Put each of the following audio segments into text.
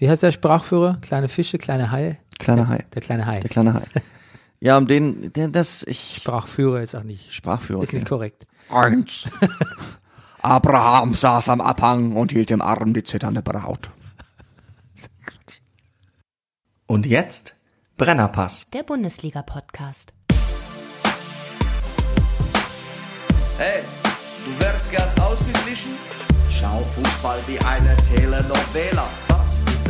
Wie heißt der Sprachführer? Kleine Fische, kleine Haie? Kleiner Hai. Der kleine Hai. Der kleine Hai. Ja, um den, der, das, ich, Sprachführer ist auch nicht, Sprachführer. ist nicht okay. korrekt. Eins. Abraham saß am Abhang und hielt im Arm die zitternde Braut. Und jetzt Brennerpass. Der Bundesliga-Podcast. Hey, du wärst gern ausgeglichen? Schau Fußball wie eine Telenovela.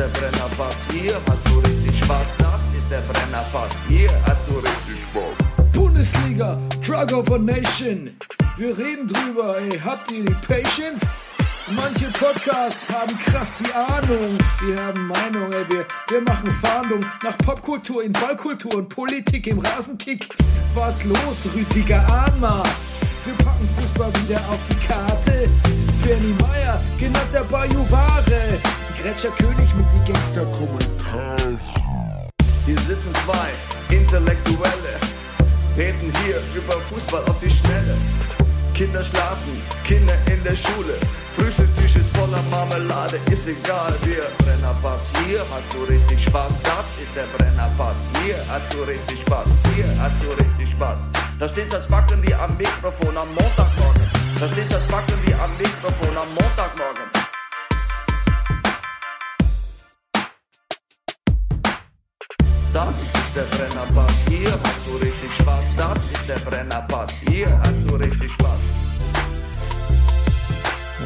Der Brennerpass, hier hast du richtig Spaß. Das ist der Brennerpass, hier hast du richtig Spaß. Bundesliga, Drug of a Nation. Wir reden drüber, ey, habt ihr die Patience? Manche Podcasts haben krass die Ahnung. Wir haben Meinung, ey, wir, wir machen Fahndung nach Popkultur in Ballkultur und Politik im Rasenkick. Was los, Rüdiger Ahnma? Wir packen Fußball wieder auf die Karte. Bernie Meyer, genannt der Bajuware. Gretscher König mit die Gangster-Kommentare. Hier sitzen zwei Intellektuelle, reden hier über Fußball auf die Schnelle. Kinder schlafen, Kinder in der Schule. Frühstückstisch ist voller Marmelade, ist egal, wir Brennerpass. Hier hast du richtig Spaß, das ist der Brennerpass. Hier hast du richtig Spaß, hier hast du richtig Spaß. Da steht das Backen wie am Mikrofon am Montagmorgen. Da steht das Backen wie am Mikrofon am Montagmorgen. Das ist der Brennerpass, hier hast du richtig Spaß. Das ist der Brennerpass, hier hast du richtig Spaß.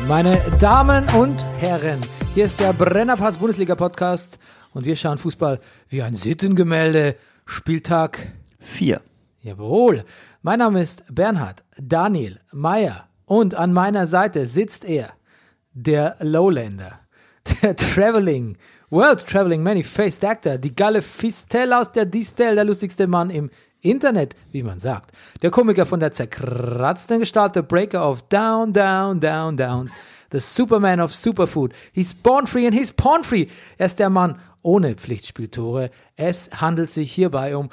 Meine Damen und Herren, hier ist der Brennerpass Bundesliga Podcast und wir schauen Fußball wie ein Sittengemälde. Spieltag Vier. Jawohl. Mein Name ist Bernhard Daniel Meyer und an meiner Seite sitzt er, der Lowlander, der Traveling, World Traveling Many-Faced Actor, die Galle Fistel aus der Distel, der lustigste Mann im Internet, wie man sagt. Der Komiker von der zerkratzten Gestalt, der Breaker of Down, Down, Down, Downs, the Superman of Superfood. He's born free and he's porn free. Er ist der Mann ohne Pflichtspieltore. Es handelt sich hierbei um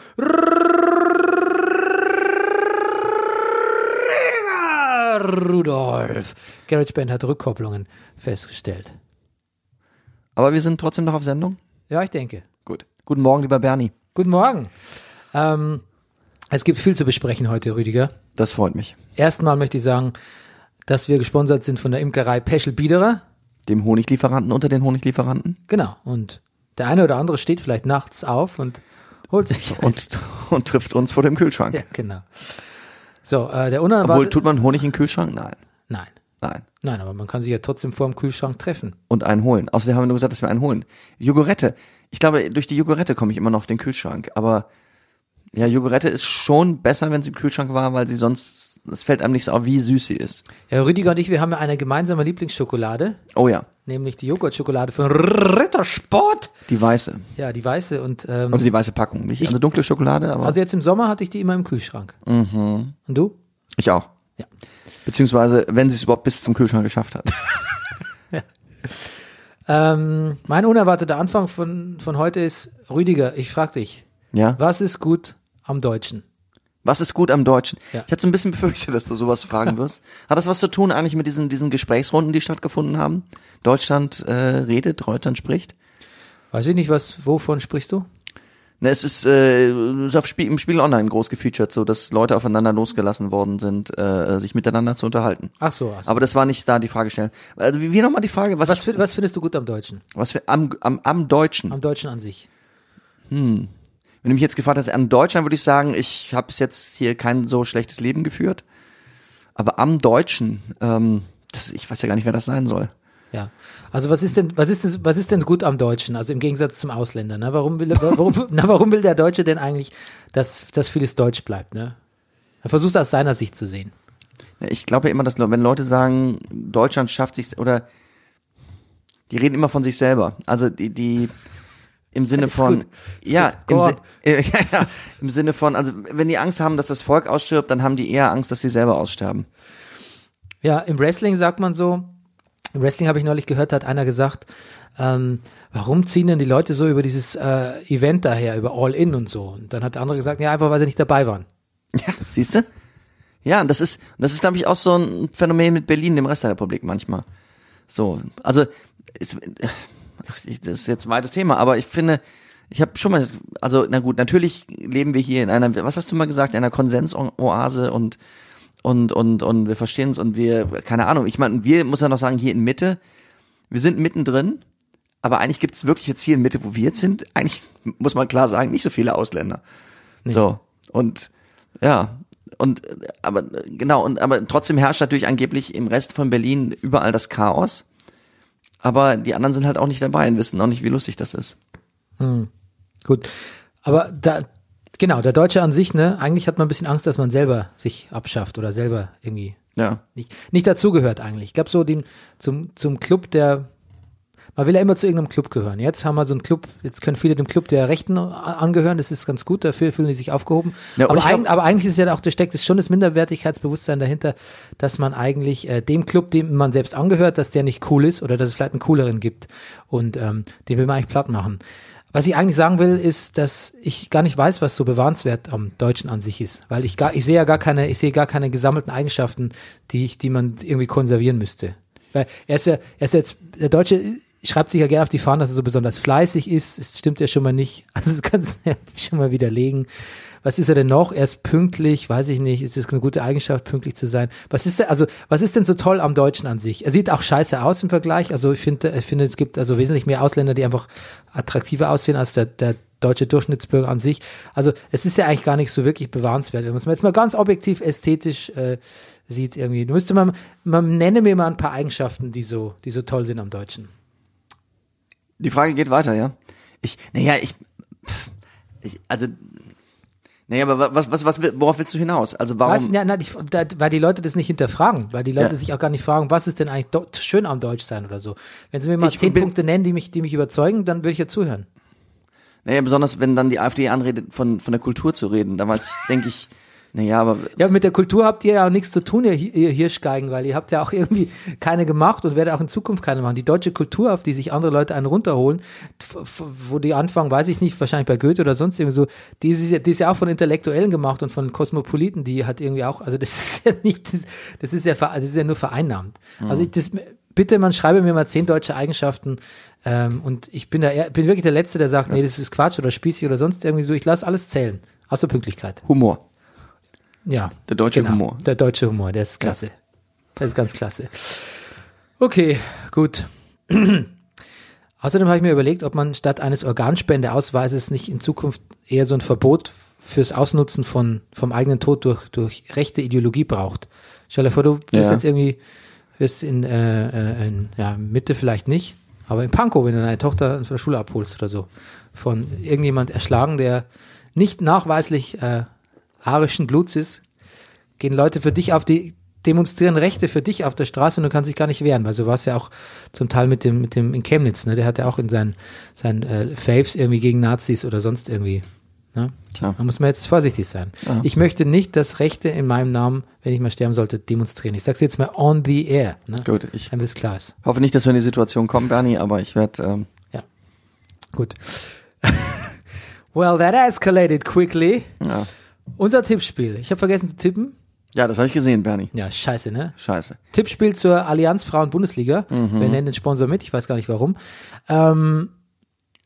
Rudolf. GarageBand hat Rückkopplungen festgestellt. Aber wir sind trotzdem noch auf Sendung? Ja, ich denke. Gut. Guten Morgen, lieber Bernie. Guten Morgen. Ähm, es gibt viel zu besprechen heute, Rüdiger. Das freut mich. Erstmal möchte ich sagen, dass wir gesponsert sind von der Imkerei Peschel Biederer. Dem Honiglieferanten unter den Honiglieferanten. Genau. Und der eine oder andere steht vielleicht nachts auf und holt sich. Und, und trifft uns vor dem Kühlschrank. Ja, genau. So, äh, der Obwohl, unerwartete. tut man Honig in den Kühlschrank? Nein. Nein. Nein. Nein, aber man kann sich ja trotzdem vor dem Kühlschrank treffen. Und einen holen. Außerdem haben wir nur gesagt, dass wir einen holen. Jogurette. Ich glaube, durch die Jogurette komme ich immer noch auf den Kühlschrank. Aber ja, Jogurette ist schon besser, wenn sie im Kühlschrank war, weil sie sonst, es fällt einem nicht so auf, wie süß sie ist. Ja, Rüdiger und ich, wir haben ja eine gemeinsame Lieblingsschokolade, Oh ja, nämlich die Joghurtschokolade von Rittersport. die weiße. Ja, die weiße und ähm, Also die weiße Packung. Nicht also dunkle Schokolade, aber also jetzt im Sommer hatte ich die immer im Kühlschrank. Und du? ich auch. Ja. Beziehungsweise, wenn sie es überhaupt bis zum Kühlschrank geschafft hat. Ähm, mein unerwarteter Anfang von, von heute ist, Rüdiger, ich frag dich, Ja. was ist gut am Deutschen? Was ist gut am Deutschen? Ja. Ich hatte so ein bisschen befürchtet, dass du sowas fragen wirst. Hat das was zu tun eigentlich mit diesen, diesen Gesprächsrunden, die stattgefunden haben? Deutschland äh, redet, Deutschland spricht? Weiß ich nicht, was, wovon sprichst du? Ne, es ist, äh, im Spiel online groß gefeatured, so dass Leute aufeinander losgelassen worden sind, äh, sich miteinander zu unterhalten. Ach so, ach so. Aber das war nicht da die Fragestellung. Also wie, wie nochmal die Frage, was, was, ich, was findest du gut am Deutschen? was wir am, am, am Deutschen. Am Deutschen an sich? Wenn du mich jetzt gefragt hast, an Deutschland würde ich sagen, ich habe bis jetzt hier kein so schlechtes Leben geführt. Aber am Deutschen, ähm, das, ich weiß ja gar nicht, wer das sein soll. Ja. Also was ist denn, was ist denn, was ist denn gut am Deutschen? Also im Gegensatz zum Ausländer. Ne? Warum will, warum, na, warum will der Deutsche denn eigentlich, dass, dass vieles Deutsch bleibt? Ne? Er versucht es aus seiner Sicht zu sehen. Ich glaube ja immer, dass wenn Leute sagen, Deutschland schafft sich oder die reden immer von sich selber. Also die, die im Sinne von ja, im, Si- äh, ja, ja, im Sinne von, also wenn die Angst haben, dass das Volk ausstirbt, dann haben die eher Angst, dass sie selber aussterben. Ja, im Wrestling sagt man so, im Wrestling habe ich neulich gehört, hat einer gesagt, ähm, warum ziehen denn die Leute so über dieses äh, Event daher, über All In und so? Und dann hat der andere gesagt, ja, einfach weil sie nicht dabei waren. Ja, siehst du? Ja, das ist, das ist, glaube ich, auch so ein Phänomen mit Berlin, dem Rest der Republik manchmal. So, also, ich, das ist jetzt ein weites Thema, aber ich finde, ich habe schon mal, also na gut, natürlich leben wir hier in einer, was hast du mal gesagt, in einer Konsensoase und und und und wir verstehen uns und wir, keine Ahnung, ich meine, wir muss ja noch sagen, hier in Mitte, wir sind mittendrin, aber eigentlich gibt es wirklich jetzt hier in Mitte, wo wir jetzt sind, eigentlich muss man klar sagen, nicht so viele Ausländer. So und ja und aber genau und aber trotzdem herrscht natürlich angeblich im Rest von Berlin überall das Chaos. Aber die anderen sind halt auch nicht dabei und wissen auch nicht, wie lustig das ist. Gut. Aber da, genau, der Deutsche an sich, ne, eigentlich hat man ein bisschen Angst, dass man selber sich abschafft oder selber irgendwie Ja. nicht, nicht dazugehört eigentlich. Ich glaube so den, zum, zum Club der, man will ja immer zu irgendeinem Club gehören. Jetzt haben wir so einen Club, jetzt können viele dem Club der Rechten angehören, das ist ganz gut, dafür fühlen die sich aufgehoben. Ja, aber, glaub- eigentlich, aber eigentlich ist ja auch, da steckt es schon das Minderwertigkeitsbewusstsein dahinter, dass man eigentlich äh, dem Club, dem man selbst angehört, dass der nicht cool ist oder dass es vielleicht einen cooleren gibt. Und ähm, den will man eigentlich platt machen. Was ich eigentlich sagen will, ist, dass ich gar nicht weiß, was so bewahrenswert am Deutschen an sich ist, weil ich gar, ich sehe ja gar keine, ich sehe gar keine gesammelten Eigenschaften, die ich, die man irgendwie konservieren müsste. Weil er ist ja, er ist jetzt, der Deutsche schreibt sich ja gerne auf die Fahnen, dass er so besonders fleißig ist. Das stimmt ja schon mal nicht. Also das kannst du ja schon mal widerlegen. Was ist er denn noch? Er ist pünktlich, weiß ich nicht. Ist das eine gute Eigenschaft, pünktlich zu sein? Was ist denn, also, was ist denn so toll am Deutschen an sich? Er sieht auch scheiße aus im Vergleich. Also ich finde, ich finde, es gibt also wesentlich mehr Ausländer, die einfach attraktiver aussehen als der, der deutsche Durchschnittsbürger an sich. Also es ist ja eigentlich gar nicht so wirklich bewahrenswert, wenn man es mal jetzt mal ganz objektiv ästhetisch äh, sieht irgendwie. Du müsste man, man nenne mir mal ein paar Eigenschaften, die so, die so toll sind am Deutschen. Die Frage geht weiter, ja. Ich, naja, ich, ich also, naja, aber was, was, was, worauf willst du hinaus? Also warum? Was? Ja, na, ich, da, weil die Leute das nicht hinterfragen, weil die Leute Ja. sich auch gar nicht fragen, was ist denn eigentlich schön am Deutschsein oder so. Wenn sie mir mal Ich zehn Punkte nennen, die mich, die mich überzeugen, dann würde ich ja zuhören. Naja, besonders wenn dann die AfD anredet, von, von der Kultur zu reden, da weiß, denke ich, naja, aber Ja, mit der Kultur habt ihr ja auch nichts zu tun, ihr, ihr Hirschgeigen, weil ihr habt ja auch irgendwie keine gemacht und werdet auch in Zukunft keine machen. Die deutsche Kultur, auf die sich andere Leute einen runterholen, wo die anfangen, weiß ich nicht, wahrscheinlich bei Goethe oder sonst irgendwie so, die ist, ja, die ist ja auch von Intellektuellen gemacht und von Kosmopoliten, die hat irgendwie auch, also das ist ja nicht, das ist ja, das ist ja nur vereinnahmt. Also ich, das, bitte, man schreibe mir mal zehn deutsche Eigenschaften ähm, und ich bin da bin wirklich der Letzte, der sagt, nee, das ist Quatsch oder spießig oder sonst irgendwie so, ich lasse alles zählen, außer Pünktlichkeit. Humor. Ja. Der deutsche Genau, Humor. Der deutsche Humor, der ist klasse. Der ist ganz klasse. Okay, gut. Außerdem habe ich mir überlegt, ob man statt eines Organspendeausweises nicht in Zukunft eher so ein Verbot fürs Ausnutzen von, vom eigenen Tod durch, durch rechte Ideologie braucht. Stell dir vor, du wirst Ja. jetzt irgendwie, wirst in, äh, äh, in ja, Mitte vielleicht nicht, aber in Pankow, wenn du deine Tochter von der Schule abholst oder so, von irgendjemand erschlagen, der nicht nachweislich äh, arischen Bluts ist, gehen Leute für dich auf die, demonstrieren Rechte für dich auf der Straße und du kannst dich gar nicht wehren, weil so war es ja auch zum Teil mit dem, mit dem in Chemnitz, ne? Der hat ja auch in seinen, seinen äh, Faves irgendwie gegen Nazis oder sonst irgendwie. Ne? Tja. Da muss man jetzt vorsichtig sein. Ich möchte nicht, dass Rechte in meinem Namen, wenn ich mal sterben sollte, demonstrieren. Ich sag's jetzt mal on the air, ne? Gut, ich Damit es klar ist. hoffe nicht, dass wir in die Situation kommen, Bernie, aber ich werde, ähm, Ja. Gut. well, that escalated quickly. ja. Unser Tippspiel. Ich habe vergessen zu tippen. Ja, das habe ich gesehen, Bernie. Ja, scheiße, ne? Scheiße. Tippspiel zur Allianz Frauen Bundesliga. Mhm. Wir nennen den Sponsor mit, ich weiß gar nicht warum. Ähm,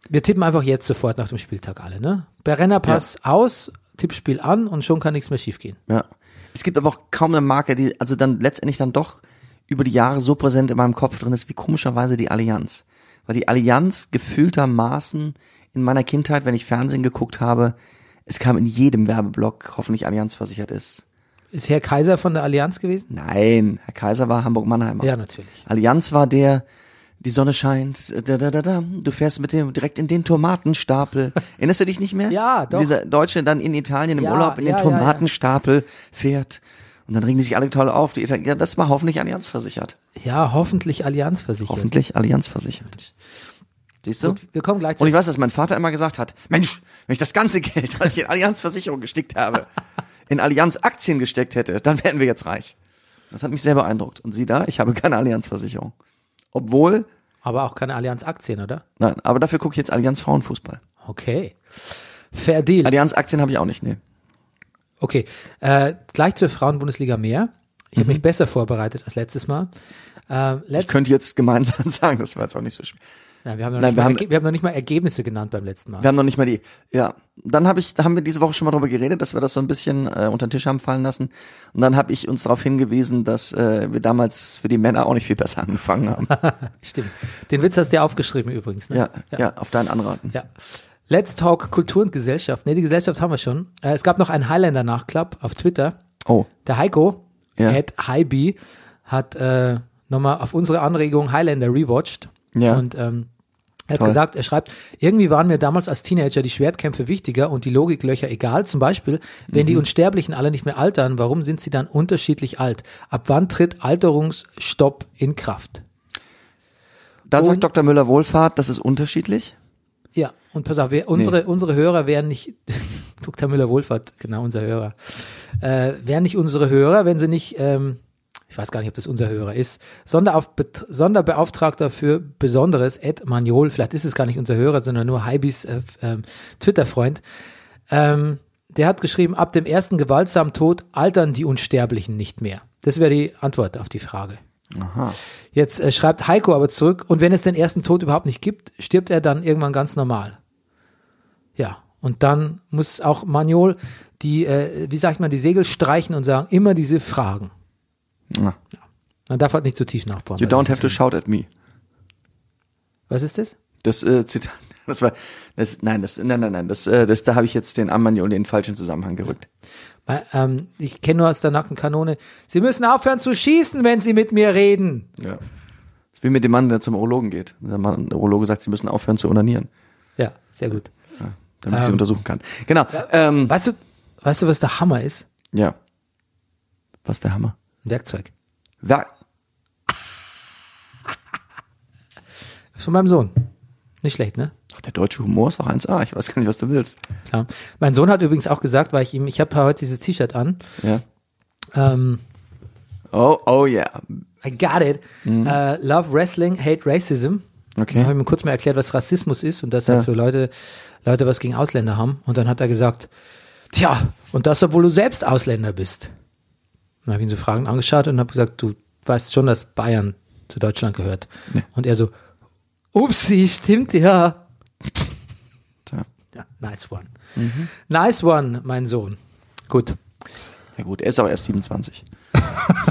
wir tippen einfach jetzt sofort nach dem Spieltag alle, ne? Brennerpass aus, Tippspiel an und schon kann nichts mehr schiefgehen. Ja. Es gibt aber auch kaum eine Marke, die also dann letztendlich dann doch über die Jahre so präsent in meinem Kopf drin ist, wie komischerweise die Allianz. Weil die Allianz gefühltermaßen in meiner Kindheit, wenn ich Fernsehen geguckt habe, es kam in jedem Werbeblock, hoffentlich Allianz versichert ist. Ist Herr Kaiser von der Allianz gewesen? Nein, Herr Kaiser war Hamburg-Mannheimer. Ja, natürlich. Allianz war der, die Sonne scheint, da, da, da, da, du fährst mit dem direkt in den Tomatenstapel. Erinnerst du dich nicht mehr? Ja, doch. Dieser Deutsche dann in Italien im Ja, Urlaub in ja, den ja, ja. Tomatenstapel fährt. Und dann regen die sich alle toll auf. Die Italiener, ja, das war hoffentlich Allianz versichert. Ja, hoffentlich Allianz versichert. Hoffentlich Allianz versichert. Siehst du? Gut, wir kommen gleich zu. Und ich weiß, dass mein Vater immer gesagt hat, Mensch, wenn ich das ganze Geld, was ich in Allianz Versicherung gestickt habe, in Allianz Aktien gesteckt hätte, dann wären wir jetzt reich. Das hat mich sehr beeindruckt. Und sieh da, ich habe keine Allianz Versicherung. Obwohl, Aber auch keine Allianz Aktien, oder? nein, aber dafür gucke ich jetzt Allianz Frauenfußball. Okay. Fair Deal. Allianz Aktien habe ich auch nicht, nee. Okay, äh, gleich zur Frauenbundesliga mehr. Ich habe mich besser vorbereitet als letztes Mal. Äh, Ich letzt, könnte jetzt gemeinsam sagen, das war jetzt auch nicht so schwer. Nein, wir haben, noch Nein, nicht wir mal haben- wir haben noch nicht mal Ergebnisse genannt beim letzten Mal. Wir haben noch nicht mal die, ja. Dann habe ich, da haben wir diese Woche schon mal drüber geredet, dass wir das so ein bisschen äh, unter den Tisch haben fallen lassen. Und dann habe ich uns darauf hingewiesen, dass äh, wir damals für die Männer auch nicht viel besser angefangen haben. Stimmt. Den Witz hast du ja aufgeschrieben übrigens. Ne? ja, ja, auf deinen Anraten. Ja. Let's Talk Kultur und Gesellschaft. Ne, die Gesellschaft haben wir schon. Äh, es gab noch einen Highlander-Nachklapp auf Twitter. Oh, Der Heiko, Ja. at Highby, hat äh, nochmal auf unsere Anregung Highlander rewatcht. Ja. Und ähm, er hat Toll. gesagt, er schreibt, irgendwie waren mir damals als Teenager die Schwertkämpfe wichtiger und die Logiklöcher egal. Zum Beispiel, wenn Mhm. die Unsterblichen alle nicht mehr altern, warum sind sie dann unterschiedlich alt? Ab wann tritt Alterungsstopp in Kraft? da sagt Dr. Müller-Wohlfahrt, das ist unterschiedlich. Ja, und pass auf, wir, unsere, unsere Hörer wären nicht, Dr. Müller-Wohlfahrt, genau, unser Hörer, äh, wären nicht unsere Hörer, wenn sie nicht, ähm, ich weiß gar nicht, ob das unser Hörer ist, Sonderbeauftragter für Besonderes, Ed Maniol, vielleicht ist es gar nicht unser Hörer, sondern nur Haibis äh, ähm, Twitter-Freund, ähm, der hat geschrieben, ab dem ersten gewaltsamen Tod altern die Unsterblichen nicht mehr. Das wäre die Antwort auf die Frage. Aha. Jetzt äh, schreibt Heiko aber zurück, und wenn es den ersten Tod überhaupt nicht gibt, stirbt er dann irgendwann ganz normal. Ja, und dann muss auch Maniol die, äh, wie sagt man, die Segel streichen und sagen, immer diese Fragen. Na, Man darf halt nicht zu tief nachbauen. You don't have to shout at me. Was ist das? Das äh, Zitat, das war, das, nein, das, nein, nein, nein, das, äh, das, da habe ich jetzt den Armaniol in den falschen Zusammenhang gerückt. Weil, Ähm, ich kenne nur aus der Nackenkanone, Sie müssen aufhören zu schießen, wenn Sie mit mir reden. Ja. Das ist wie mit dem Mann, der zum Urologen geht. Der, Mann, der Urologe sagt, sie müssen aufhören zu onanieren, Ja, sehr gut. damit ich sie Ähm. untersuchen kann. Genau. Ähm, Weißt du, weißt du, was der Hammer ist? ja. Was der Hammer? Ein Werkzeug. Wer Von meinem Sohn. Nicht schlecht, ne? Ach, der deutsche Humor ist doch 1A. Ich weiß gar nicht, was du willst. Klar. Mein Sohn hat übrigens auch gesagt, weil ich ihm, ich habe heute dieses T-Shirt an. Ja. Ähm, Oh, oh yeah. I got it. Äh, love Wrestling, Hate Racism. Okay. Dann habe ich ihm kurz mal erklärt, was Rassismus ist und dass halt Ja. so Leute, Leute was gegen Ausländer haben. Und dann hat er gesagt, tja, und das, obwohl du selbst Ausländer bist. Dann habe ich ihn so Fragen angeschaut und habe gesagt, du weißt schon, dass Bayern zu Deutschland gehört. Und er so, upsie, stimmt ja. Tja. Ja, nice one. Nice one, mein Sohn. Gut. Ja gut, er ist aber erst 27.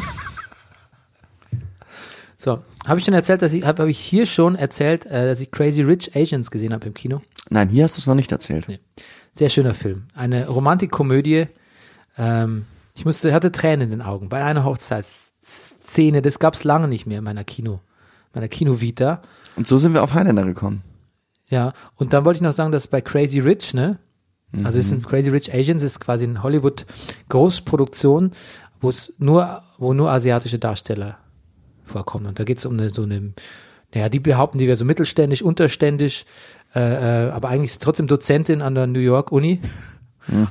So, habe ich schon erzählt, dass ich, habe hab ich hier schon erzählt, äh, dass ich Crazy Rich Asians gesehen habe im Kino? Nein, hier hast du es noch nicht erzählt. Nee. Sehr schöner Film. Eine Romantikkomödie. Ähm, ich musste, hatte Tränen in den Augen bei einer Hochzeitsszene. Das gab's lange nicht mehr in meiner Kino, meiner Kino-Vita. Und so sind wir auf Highlander gekommen. Ja, und dann wollte ich noch sagen, dass bei Crazy Rich, ne? Also es sind Crazy Rich Asians ist quasi eine Hollywood Großproduktion, wo es nur, wo nur asiatische Darsteller vorkommen. Und da geht es um eine, so eine, naja, die behaupten, die wäre so mittelständisch, unterständisch, äh, äh, aber eigentlich ist sie trotzdem Dozentin an der New York Uni.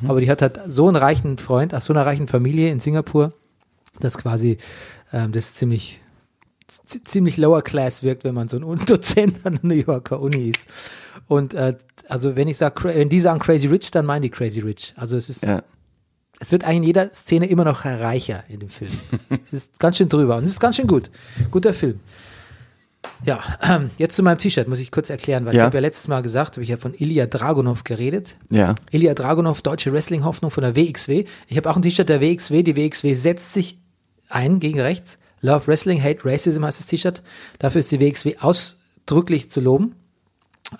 Aber die hat halt so einen reichen Freund, aus so einer reichen Familie in Singapur, dass quasi ähm, das ziemlich ziemlich lower class wirkt, wenn man so ein Dozent an der New Yorker Uni ist. Und äh, also wenn ich sage, wenn die sagen Crazy Rich, dann meinen die Crazy Rich. Also es ist, Ja. es wird eigentlich in jeder Szene immer noch reicher in dem Film. es ist ganz schön drüber und es ist ganz schön gut. Guter Film. Ja, jetzt zu meinem T-Shirt muss ich kurz erklären, weil ich Ja. habe ja letztes Mal gesagt, habe ich ja von Ilya Dragunov geredet. Ja. Ilya Dragunov, deutsche Wrestling-Hoffnung von der WXW. Ich habe auch ein T-Shirt der WXW. Die WXW setzt sich ein gegen rechts. Love Wrestling, Hate Racism heißt das T-Shirt. Dafür ist die WXW ausdrücklich zu loben.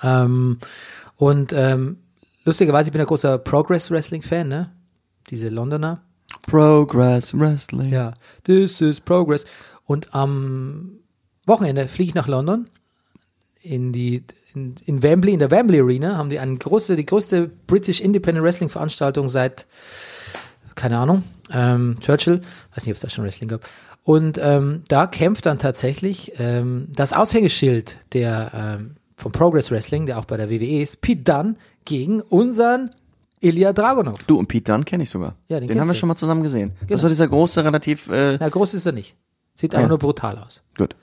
Ähm, und ähm, lustigerweise, ich bin ein großer Progress Wrestling-Fan, ne? Diese Londoner. Progress Wrestling. Ja, this is Progress. Und am Wochenende fliege ich nach London in die in, in Wembley, in der Wembley Arena, haben die eine große, die größte British Independent Wrestling Veranstaltung seit, keine Ahnung, ähm, Churchill, weiß nicht, ob es da schon Wrestling gab. Und ähm, da kämpft dann tatsächlich ähm, das Aushängeschild der ähm, vom Progress Wrestling, der auch bei der WWE ist, Pete Dunne gegen unseren Ilya Dragunov. Du und Pete Dunne kenne ich sogar. Ja, den den haben wir schon mal zusammen gesehen. Genau. Das war dieser große, relativ, äh, Na, groß ist er nicht. Sieht einfach Ja. nur brutal aus. gut.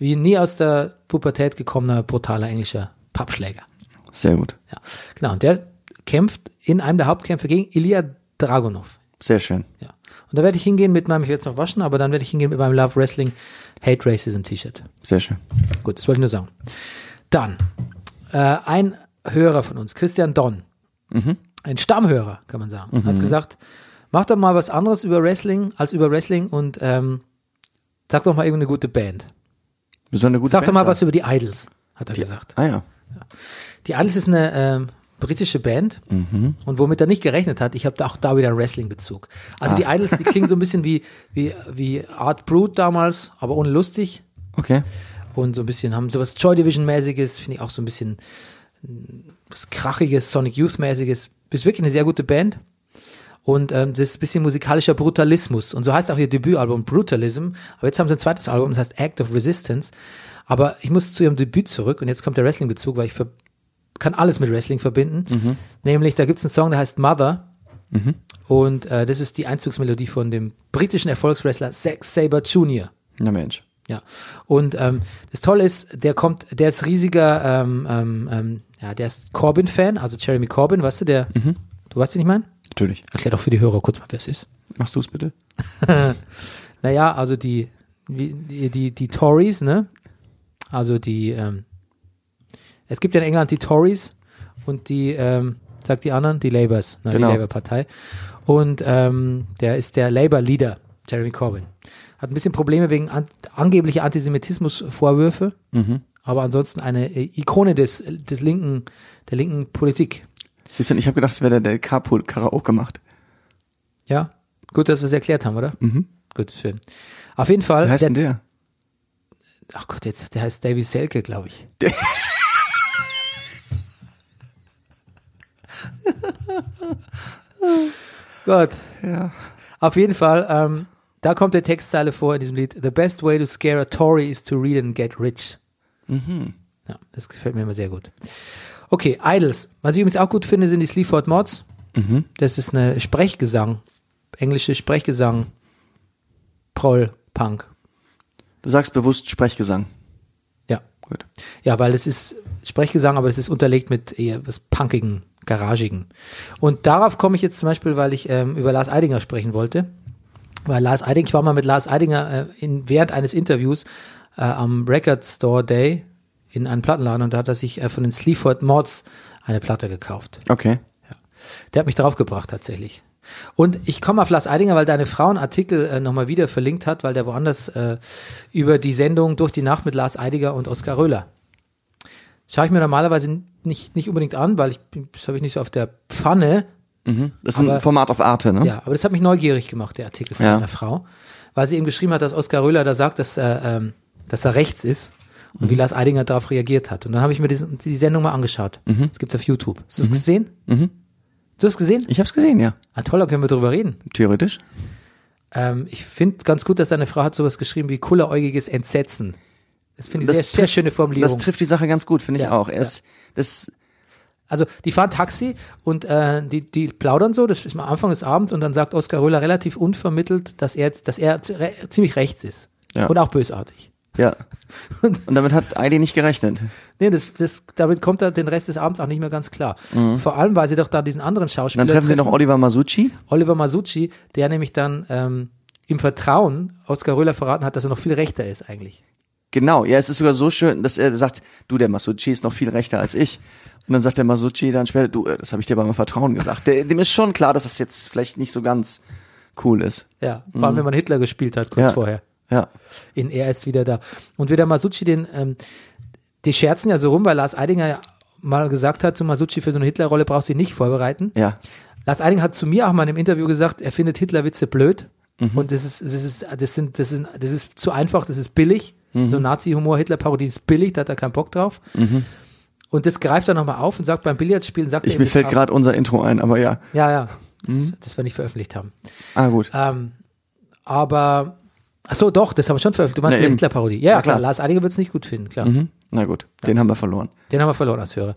Wie nie aus der Pubertät gekommener, brutaler englischer Pappschläger. Sehr gut. Ja, genau. Und der kämpft in einem der Hauptkämpfe gegen Ilya Dragunov. Sehr schön. Ja. Und da werde ich hingehen mit meinem, ich werde es noch waschen, aber dann werde ich hingehen mit meinem Love Wrestling Hate Racism T-Shirt. Sehr schön. Gut, das wollte ich nur sagen. Dann äh, ein Hörer von uns, Christian Donn, ein Stammhörer, kann man sagen, hat gesagt, mach doch mal was anderes über Wrestling als über Wrestling und ähm, sag doch mal irgendeine gute Band. So eine gute Sag doch Band mal sein. was über die Idols, hat er gesagt. Ah ja. Die Idols ist eine ähm, britische Band und womit er nicht gerechnet hat, ich habe da auch da wieder einen Wrestling-Bezug. Also die Idols, die klingen so ein bisschen wie, wie, wie Art Brute damals, aber ohne lustig Okay. und so ein bisschen haben sowas Joy Division-mäßiges, finde ich auch so ein bisschen was krachiges, Sonic Youth-mäßiges. Ist wirklich eine sehr gute Band. Und ähm, das ist ein bisschen musikalischer Brutalismus. Und so heißt auch ihr Debütalbum Brutalism. Aber jetzt haben sie ein zweites Album, das heißt Act of Resistance. Aber ich muss zu ihrem Debüt zurück und jetzt kommt der Wrestling-Bezug, weil ich kann alles mit Wrestling verbinden. Nämlich, da gibt es einen Song, der heißt Mother. Und äh, das ist die Einzugsmelodie von dem britischen Erfolgswrestler Zack Saber Jr. Na Mensch. Ja. Und ähm, das Tolle ist, der kommt, der ist riesiger, ähm, ähm, ähm, ja, der ist Corbin-Fan, also Jeremy Corbin, weißt du, der, du weißt, den ich meine? Natürlich. Erklär doch für die Hörer kurz mal, wer es ist. Machst du es bitte? Naja, also die, die, die, die Tories, ne? Also die, ähm, es gibt ja in England die Tories und die, ähm, sagt die anderen, die Labours, ne, Genau. die Labour-Partei. Und ähm, der ist der Labour-Leader, Jeremy Corbyn. Hat ein bisschen Probleme wegen an, angeblicher Antisemitismusvorwürfe, aber ansonsten eine äh, Ikone des, des linken, der linken Politik. Siehst du, ich habe gedacht, es wäre der, der Carpool Karaoke macht. Ja, gut, dass wir es erklärt haben, oder? Mhm. Gut, schön. Auf jeden Fall. Wie heißt denn der? Ach Gott, jetzt, der heißt Davy Selke, glaube ich. Gott. Ja. Auf jeden Fall, ähm, da kommt der Textzeile vor in diesem Lied. The best way to scare a Tory is to read and get rich. Ja, das gefällt mir immer sehr gut. Okay, Idols. Was ich übrigens auch gut finde, sind die Sleaford Mods. Das ist eine Sprechgesang, englische Sprechgesang, Proll, Punk. Du sagst bewusst Sprechgesang. Ja. Gut. Ja, weil es ist Sprechgesang, aber es ist unterlegt mit eher was punkigen, garagigen. Und darauf komme ich jetzt zum Beispiel, weil ich ähm, über Lars Eidinger sprechen wollte. Weil Lars Eidinger, ich war mal mit Lars Eidinger äh, in, während eines Interviews äh, am Record Store Day in einem Plattenladen und da hat er sich äh, von den Sleaford Mods eine Platte gekauft. Okay. Der hat mich draufgebracht tatsächlich. Und ich komme auf Lars Eidinger, weil deine Frau einen Artikel äh, nochmal wieder verlinkt hat, weil der woanders äh, über die Sendung durch die Nacht mit Lars Eidinger und Oskar Röhler. Schaue ich mir normalerweise nicht, nicht unbedingt an, weil ich bin- das habe ich nicht so auf der Pfanne. Das ist ein Aber- Format auf Arte, ne? Ja, aber das hat mich neugierig gemacht, der Artikel von Ja. deiner Frau, weil sie eben geschrieben hat, dass Oskar Röhler da sagt, dass er, ähm, dass er rechts ist und Mhm. wie Lars Eidinger darauf reagiert hat. Und dann habe ich mir diesen, die Sendung mal angeschaut. Mhm. Das gibt's auf YouTube. Hast du es gesehen? Du hast es gesehen? Ich hab's gesehen, ja. Ah, toll, da können wir drüber reden. Theoretisch. Ähm, ich finde ganz gut, dass deine Frau hat sowas geschrieben wie kulleräugiges Entsetzen. Das finde ich Das sehr, sehr schöne Formulierung. Das trifft die Sache ganz gut, finde ich Ja, auch. Er ist, das, also die fahren Taxi und äh, die, die plaudern so, das ist am Anfang des Abends und dann sagt Oskar Röhler relativ unvermittelt, dass er, jetzt- dass er ziemlich rechts ist. Ja. Und auch bösartig. Ja. Und damit hat Heidi nicht gerechnet. Nee, das, das, damit kommt er den Rest des Abends auch nicht mehr ganz klar. Vor allem, weil sie doch da diesen anderen Schauspieler Mhm. Dann treffen sie noch Oliver Masucci. Oliver Masucci, der nämlich dann ähm, im Vertrauen Oskar Röhler verraten hat, dass er noch viel rechter ist eigentlich. Genau, ja, es ist sogar so schön, dass er sagt, du, der Masucci ist noch viel rechter als ich. Und dann sagt der Masucci dann später, du, äh, das habe ich dir beim Vertrauen gesagt. Der, dem ist schon klar, dass das jetzt vielleicht nicht so ganz cool ist. Ja, vor allem, wenn man Hitler gespielt hat, kurz Ja. vorher. Ja. in Er ist wieder da. Und wie der Masucci den, ähm, die scherzen ja so rum, weil Lars Eidinger ja mal gesagt hat zu Masucci, für so eine Hitlerrolle brauchst du dich nicht vorbereiten. Ja. Lars Eidinger hat zu mir auch mal in einem Interview gesagt, er findet Hitlerwitze blöd. Mhm. Und das ist, das ist, das sind, das ist, das ist zu einfach, das ist billig. Mhm. So Nazi-Humor, Hitler-Parodie ist billig, da hat er keinen Bock drauf. Und das greift er nochmal auf und sagt beim Billardspielen, sagt Mhm. Ich, er mir das fällt gerade unser Intro ein, aber ja. Ja, ja. Das, Mhm. das wir nicht veröffentlicht haben. Ah, gut. Ähm, aber, ach so, doch, das haben wir schon veröffentlicht. Du meinst Na die. Hitler-Parodie. Ja, Na klar. klar. Lars Eidinger wird es nicht gut finden, klar. Mhm. Na gut, den haben wir verloren. Den haben wir verloren als Hörer.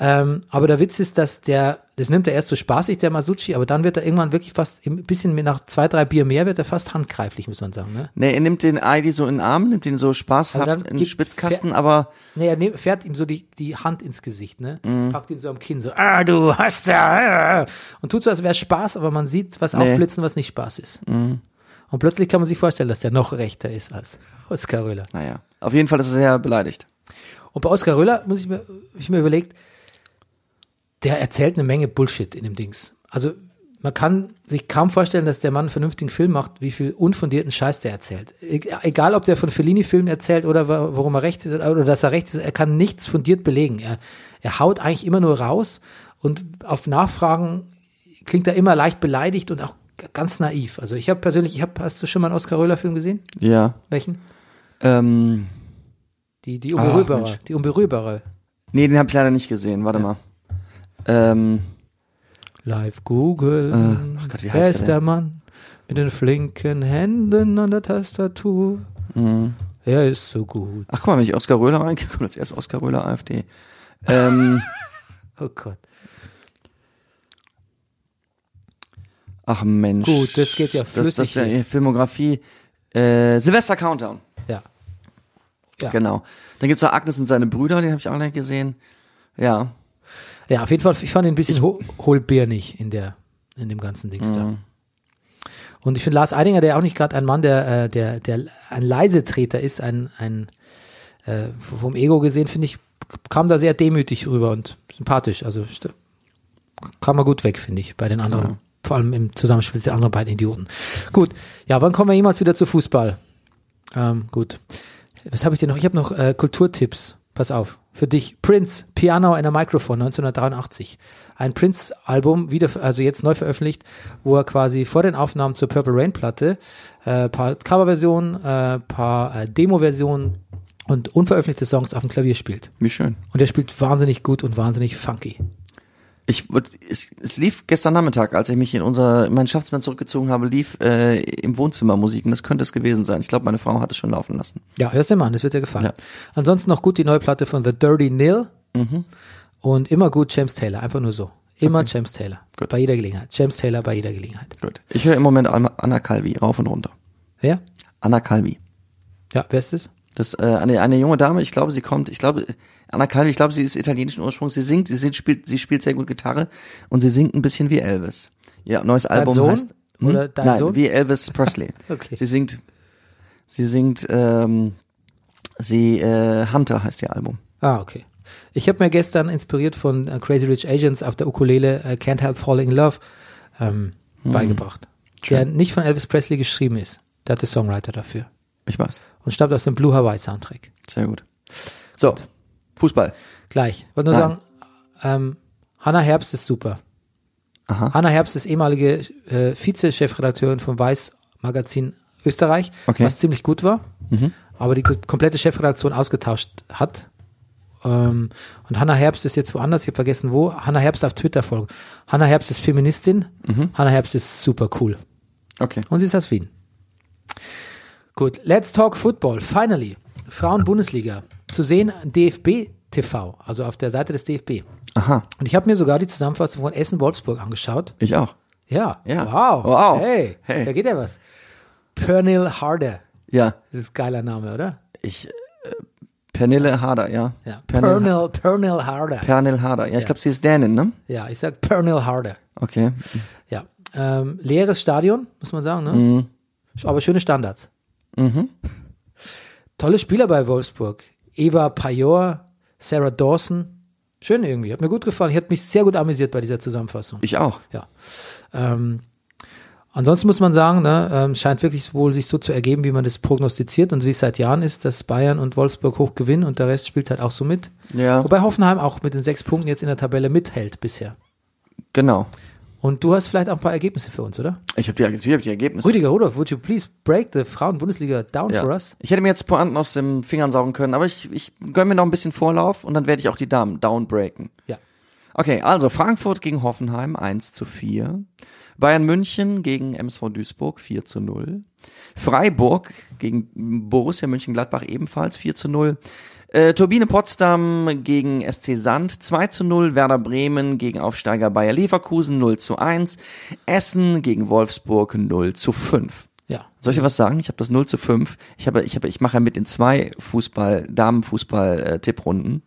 Ähm, aber der Witz ist, dass der, das nimmt er erst so spaßig, der Masucci, aber dann wird er irgendwann wirklich fast, ein bisschen mehr- nach zwei, drei Bier mehr, wird er fast handgreiflich, muss man sagen. Ne? Nee, er nimmt den Heidi so in den Arm, nimmt ihn so spaßhaft Also in den Spitzkasten, aber Nee, er nehm- fährt ihm so die, die Hand ins Gesicht, ne? Mhm. Packt ihn so am Kinn, so, ah, du hast ja, ah. und tut so, als wäre Spaß, aber man sieht was Nee. Mhm. aufblitzen, was nicht Spaß ist. Und plötzlich kann man sich vorstellen, dass der noch rechter ist als Oskar Röhler. naja. Auf jeden Fall ist er sehr beleidigt. Und bei Oskar Röller muss ich mir, ich mir überlegt, der erzählt eine Menge Bullshit in dem Dings. Also man kann sich kaum vorstellen, dass der Mann einen vernünftigen Film macht, wie viel unfundierten Scheiß der erzählt. E- Egal, ob der von Fellini-Filmen erzählt oder wa- worum er recht ist oder dass er recht ist, er kann nichts fundiert belegen. Er, er haut eigentlich immer nur raus und auf Nachfragen klingt er immer leicht beleidigt und auch ganz naiv. Also ich habe persönlich, ich habe, hast du schon mal einen Oskar Röhler-Film gesehen? Ja. Welchen? Ähm, Die, die Unberührbare. Mensch. die Unberührbare. nee, den habe ich leider nicht gesehen. Warte mal. Ähm, Live Google. Äh, ach Gott, wie Wer heißt ist der der denn? Mann mit den flinken Händen an der Tastatur? mh. Er ist so gut. Ach guck mal, wenn ich Oskar Röhler rein, kommt als erstes Oskar Röhler AfD. Ähm, Oh Gott. Ach Mensch. Gut, das geht ja Das, das flüssig ist ja die Filmografie. Äh, Silvester Countdown. Ja. Ja. Genau. Dann gibt's noch Agnes und seine Brüder, den habe ich auch nicht gesehen. Ja. Ja, auf jeden Fall, ich fand ihn ein bisschen ho hohlbirnig in der, in dem ganzen Dings Mhm. da. Und ich finde Lars Eidinger, der auch nicht gerade ein Mann, der, äh, der, der ein Leisetreter ist, ein, ein äh, vom Ego gesehen, finde ich, kam da sehr demütig rüber und sympathisch. Also kam er gut weg, finde ich, bei den anderen. Ja. Vor allem im Zusammenspiel mit den anderen beiden Idioten. Gut, ja, wann kommen wir jemals wieder zu Fußball? Ähm, gut. Was habe ich denn noch? Ich habe noch äh, Kulturtipps. Pass auf, für dich. Prince, Piano in a Microphone, 1983. Ein Prince-Album, wieder, also jetzt neu veröffentlicht, wo er quasi vor den Aufnahmen zur Purple Rain-Platte äh, paar Coverversionen, äh, paar äh, Demo-Versionen und unveröffentlichte Songs auf dem Klavier spielt. Wie schön. Und er spielt wahnsinnig gut und wahnsinnig funky. Ich, es, es lief gestern Nachmittag, als ich mich in unser, in mein Schaftsmann zurückgezogen habe, lief äh, im Wohnzimmer Musik und das könnte es gewesen sein. Ich glaube, meine Frau hat es schon laufen lassen. Ja, hörst du mal an, das wird dir gefallen. Ja. Ansonsten noch gut die neue Platte von The Dirty Nil Mhm. und immer gut James Taylor, einfach nur so. Immer James Taylor. Gut. Bei jeder Gelegenheit. James Taylor bei jeder Gelegenheit. Gut. Ich höre im Moment Anna Anna Calvi rauf und runter. Wer? Anna Calvi. Ja, wer ist das? Das äh, eine eine junge Dame, ich glaube, sie kommt, ich glaube Anna Calvi, ich glaube, sie ist italienischen Ursprungs. Sie singt, sie singt, spielt, sie spielt sehr gut Gitarre und sie singt ein bisschen wie Elvis. Ja, neues Album Sohn? heißt hm? Oder dein Nein, Sohn? wie Elvis Presley. Okay. Sie singt, sie singt, ähm, sie äh, Hunter heißt ihr Album. Ah, okay. Ich habe mir gestern inspiriert von äh, Crazy Rich Asians auf der Ukulele äh, Can't Help Falling in Love ähm, Hm. beigebracht. Der nicht von Elvis Presley geschrieben ist. Der hatte Songwriter dafür. Ich weiß. Und stammt aus dem Blue Hawaii Soundtrack. Sehr gut. So, Fußball. Gleich. Wollte nur Nein. sagen, ähm, Hannah Herbst ist super. Aha. Hannah Herbst ist ehemalige äh, Vize-Chefredakteurin vom Weiß Magazin Österreich, Okay. was ziemlich gut war, aber die ko- komplette Chefredaktion ausgetauscht hat. Ähm, und Hannah Herbst ist jetzt woanders, ich habe vergessen wo. Hannah Herbst auf Twitter folgen. Hannah Herbst ist Feministin. Hannah Herbst ist super cool. Okay. Und sie ist aus Wien. Gut, let's talk Football. Finally. Frauen-Bundesliga. Zu sehen DFB TV, also auf der Seite des DFB. Aha. Und ich habe mir sogar die Zusammenfassung von Essen-Wolfsburg angeschaut. Ich auch. Ja. Ja. Wow. Wow. Hey. Hey. Da geht ja was. Pernil Harder. Ja. Das ist ein geiler Name, oder? Ich äh, Pernille Harder, ja. Ja. Pernille, Pernil, Pernil Harder. Pernille Harder. Ja, ich glaube, sie ist Dänin, ne? ja, ich sag Pernil Harder. Okay. Ja. Ähm, leeres Stadion, muss man sagen, ne? Mhm. Aber schöne Standards. Mhm. Tolle Spieler bei Wolfsburg. Eva Pajor, Sarah Dawson. Schön irgendwie. Hat mir gut gefallen. Ich hat mich sehr gut amüsiert bei dieser Zusammenfassung. Ich auch. Ja. Ähm, ansonsten muss man sagen, ne, ähm, scheint wirklich wohl sich so zu ergeben, wie man das prognostiziert und wie es seit Jahren ist, dass Bayern und Wolfsburg hoch gewinnen und der Rest spielt halt auch so mit. Ja, Wobei Hoffenheim auch mit den sechs Punkten jetzt in der Tabelle mithält bisher. genau. Und du hast vielleicht auch ein paar Ergebnisse für uns, oder? Ich habe die, ich hab die Ergebnisse. Rüdiger Rudolph, would you please break the Frauen-Bundesliga down ja. for us? Ich hätte mir jetzt Pointen aus den Fingern saugen können, aber ich, ich gönn mir noch ein bisschen Vorlauf und dann werde ich auch die Damen downbreaken. Ja. Okay, also Frankfurt gegen Hoffenheim 1 zu 4. Bayern München gegen MSV Duisburg 4 zu 0. Freiburg gegen Borussia Mönchengladbach ebenfalls 4 zu 0. Äh, Turbine Potsdam gegen SC Sand 2 zu 0. Werder Bremen gegen Aufsteiger Bayer Leverkusen 0 zu 1. Essen gegen Wolfsburg 0 zu 5. Ja. Soll ich dir was sagen? Ich habe das 0 zu 5. Ich habe, ich habe, ich mache ja mit in zwei Fußball, Damenfußball-Tipprunden.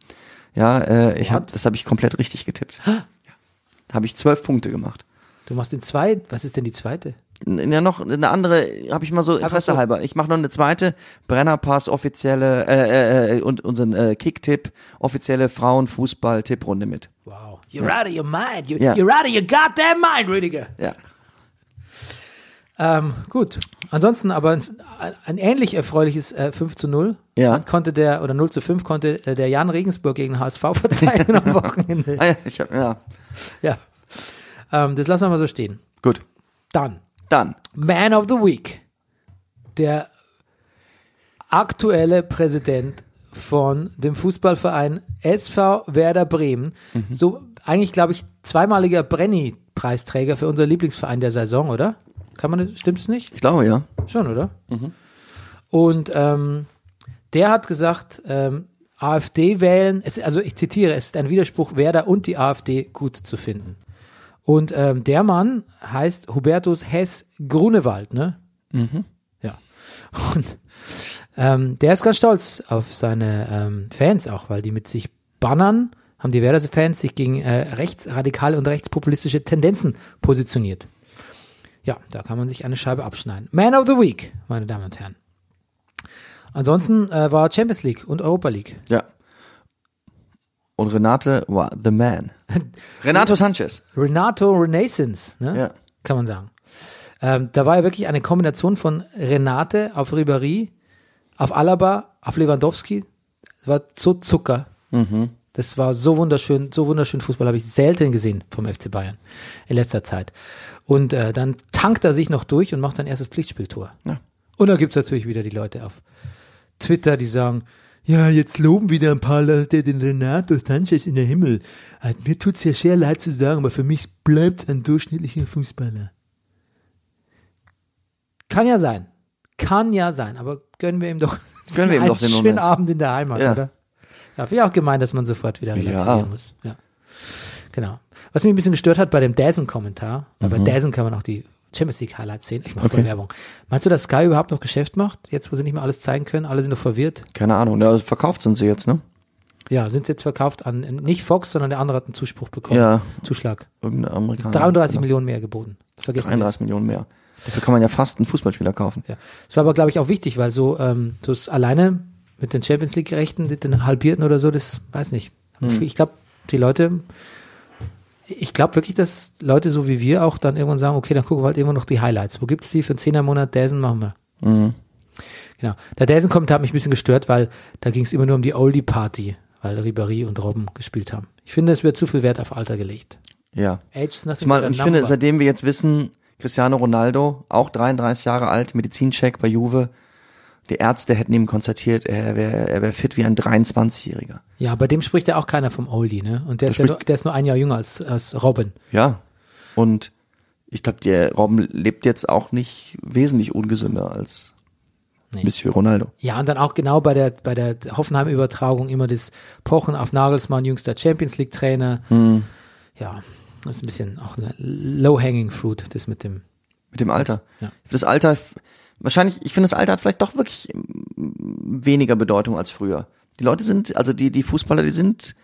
Ja, äh, ich habe, das habe ich komplett richtig getippt. Da habe ich zwölf Punkte gemacht. Du machst in zwei, was ist denn die zweite? Ja, noch eine andere, habe ich mal so Interesse so. halber. Ich mache noch eine zweite Brennerpass offizielle äh, äh, äh, und unseren äh, Kicktipp offizielle Frauenfußball-Tipprunde mit. Wow. You're out of your mind. You, Ja. You're out of your goddamn mind, Rüdiger. Ja. Ähm, gut. Ansonsten aber ein, ein ähnlich erfreuliches äh, 5 zu 0. Ja. Konnte der, oder 0 zu 5 konnte äh, der Jan Regensburg gegen HSV verzeichnen am Wochenende. Ah, ja, ich hab, ja. Ja. Ähm, das lassen wir mal so stehen. Gut. Dann. Dann. Man of the Week. Der aktuelle Präsident von dem Fußballverein SV Werder Bremen. So eigentlich, glaube ich, zweimaliger Brenny-Preisträger für unser Lieblingsverein der Saison, oder? Kann man, das- stimmt's nicht? Ich glaube, ja. Schon, oder? Und ähm, der hat gesagt, ähm, AfD wählen, es, also ich zitiere, es ist ein Widerspruch, Werder und die AfD gut zu finden. Und ähm, der Mann heißt Hubertus Hess Grunewald, ne? Ja. Und ähm, der ist ganz stolz auf seine ähm, Fans auch, weil die mit sich bannern, haben die Werder-Fans sich gegen äh, rechtsradikale und rechtspopulistische Tendenzen positioniert. Ja, da kann man sich eine Scheibe abschneiden. Man of the Week, meine Damen und Herren. Ansonsten äh, war Champions League und Europa League. Ja. Und Renate war the man. Renato Sanchez. Renato Renaissance, ne? Ja. kann man sagen. Ähm, da war ja wirklich eine Kombination von Renate auf Ribéry, auf Alaba, auf Lewandowski. Das war so Zucker. Das war so wunderschön, so wunderschön Fußball habe ich selten gesehen vom FC Bayern in letzter Zeit. Und äh, dann tankt er sich noch durch und macht sein erstes Pflichtspieltor. Ja. Und da gibt's natürlich wieder die Leute auf Twitter, die sagen, ja, jetzt loben wieder ein paar Leute den Renato Sanchez in der Himmel. Halt, Mir tut's ja sehr leid zu sagen, aber für mich bleibt's ein durchschnittlicher Fußballer. Kann ja sein. Kann ja sein, aber gönnen wir ihm doch Gönnen wir ihm einen doch den schönen Moment. Abend in der Heimat, Ja. oder? Ja, finde ich auch gemein, dass man sofort wieder relativieren Ja. muss. Ja. Genau. Was mich ein bisschen gestört hat bei dem Dazen-Kommentar, weil bei Dazen kann man auch die Champions League Highlights sehen. Ich mache voll. Okay. Werbung. Meinst du, dass Sky überhaupt noch Geschäft macht? Jetzt, wo sie nicht mehr alles zeigen können, alle sind noch verwirrt. Keine Ahnung. Ja, verkauft sind sie jetzt, ne? Ja, sind jetzt verkauft an nicht Fox, sondern der andere hat einen Zuspruch bekommen. Ja. Zuschlag. Irgendeine Amerikaner. 33 Millionen mehr geboten. Vergessen wir 33 Millionen mehr. Dafür kann man ja fast einen Fußballspieler kaufen. Ja. Das war aber, glaube ich, auch wichtig, weil so, ähm, so ist alleine mit den Champions League-Rechten, den Halbierten oder so, das weiß nicht. Ich glaube, die Leute, ich glaube wirklich, dass Leute so wie wir auch dann irgendwann sagen, okay, dann gucken wir halt immer noch die Highlights. Wo gibt's die für einen Zehner im Monat? Dazen machen wir. Mhm. Genau. Der Dazen-Kommentar hat mich ein bisschen gestört, weil da ging es immer nur um die Oldie-Party, weil Ribéry und Robben gespielt haben. Ich finde, es wird zu viel Wert auf Alter gelegt. Ja. Age nothing Zumal, ich finde, seitdem wir jetzt wissen, Cristiano Ronaldo, auch 33 Jahre alt, Medizincheck bei Juve, die Ärzte hätten ihm konstatiert, er wäre er wär fit wie ein 23-Jähriger. Ja, bei dem spricht ja auch keiner vom Oldie, ne? Und der ist, ja nur, der ist nur ein Jahr jünger als, als Robin. Ja. Und ich glaube, der Robben lebt jetzt auch nicht wesentlich ungesünder als Nee. Monsieur Ronaldo. Ja, und dann auch genau bei der, bei der Hoffenheim-Übertragung immer das Pochen auf Nagelsmann, jüngster Champions League-Trainer. Hm. Ja, das ist ein bisschen auch eine low-hanging fruit, das mit dem. Mit dem Alter. Ja. Das Alter, wahrscheinlich, ich finde, das Alter hat vielleicht doch wirklich mm, weniger Bedeutung als früher. Die Leute sind, also die, die Fußballer, die sind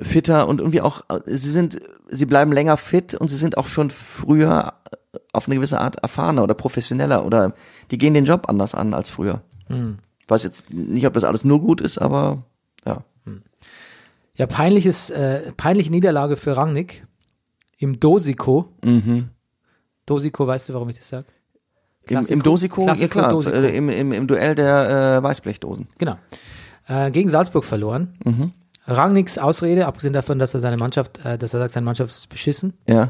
fitter und irgendwie auch, äh, sie sind, sie bleiben länger fit und sie sind auch schon früher äh, auf eine gewisse Art erfahrener oder professioneller oder die gehen den Job anders an als früher. Ich weiß jetzt nicht, ob das alles nur gut ist, aber ja. Ja, peinliches, äh, peinliche Niederlage für Rangnick im Dosiko. Mhm. Dosiko, weißt du, warum ich das sage? Im, Im Klassiko- Dosiko, ja klar, Dosiko. äh, im, im, im Duell der äh, Weißblechdosen. Genau. Äh, gegen Salzburg verloren. Mhm. Rangnicks Ausrede, abgesehen davon, dass er seine Mannschaft, äh, dass er sagt, seine Mannschaft ist beschissen, Ja.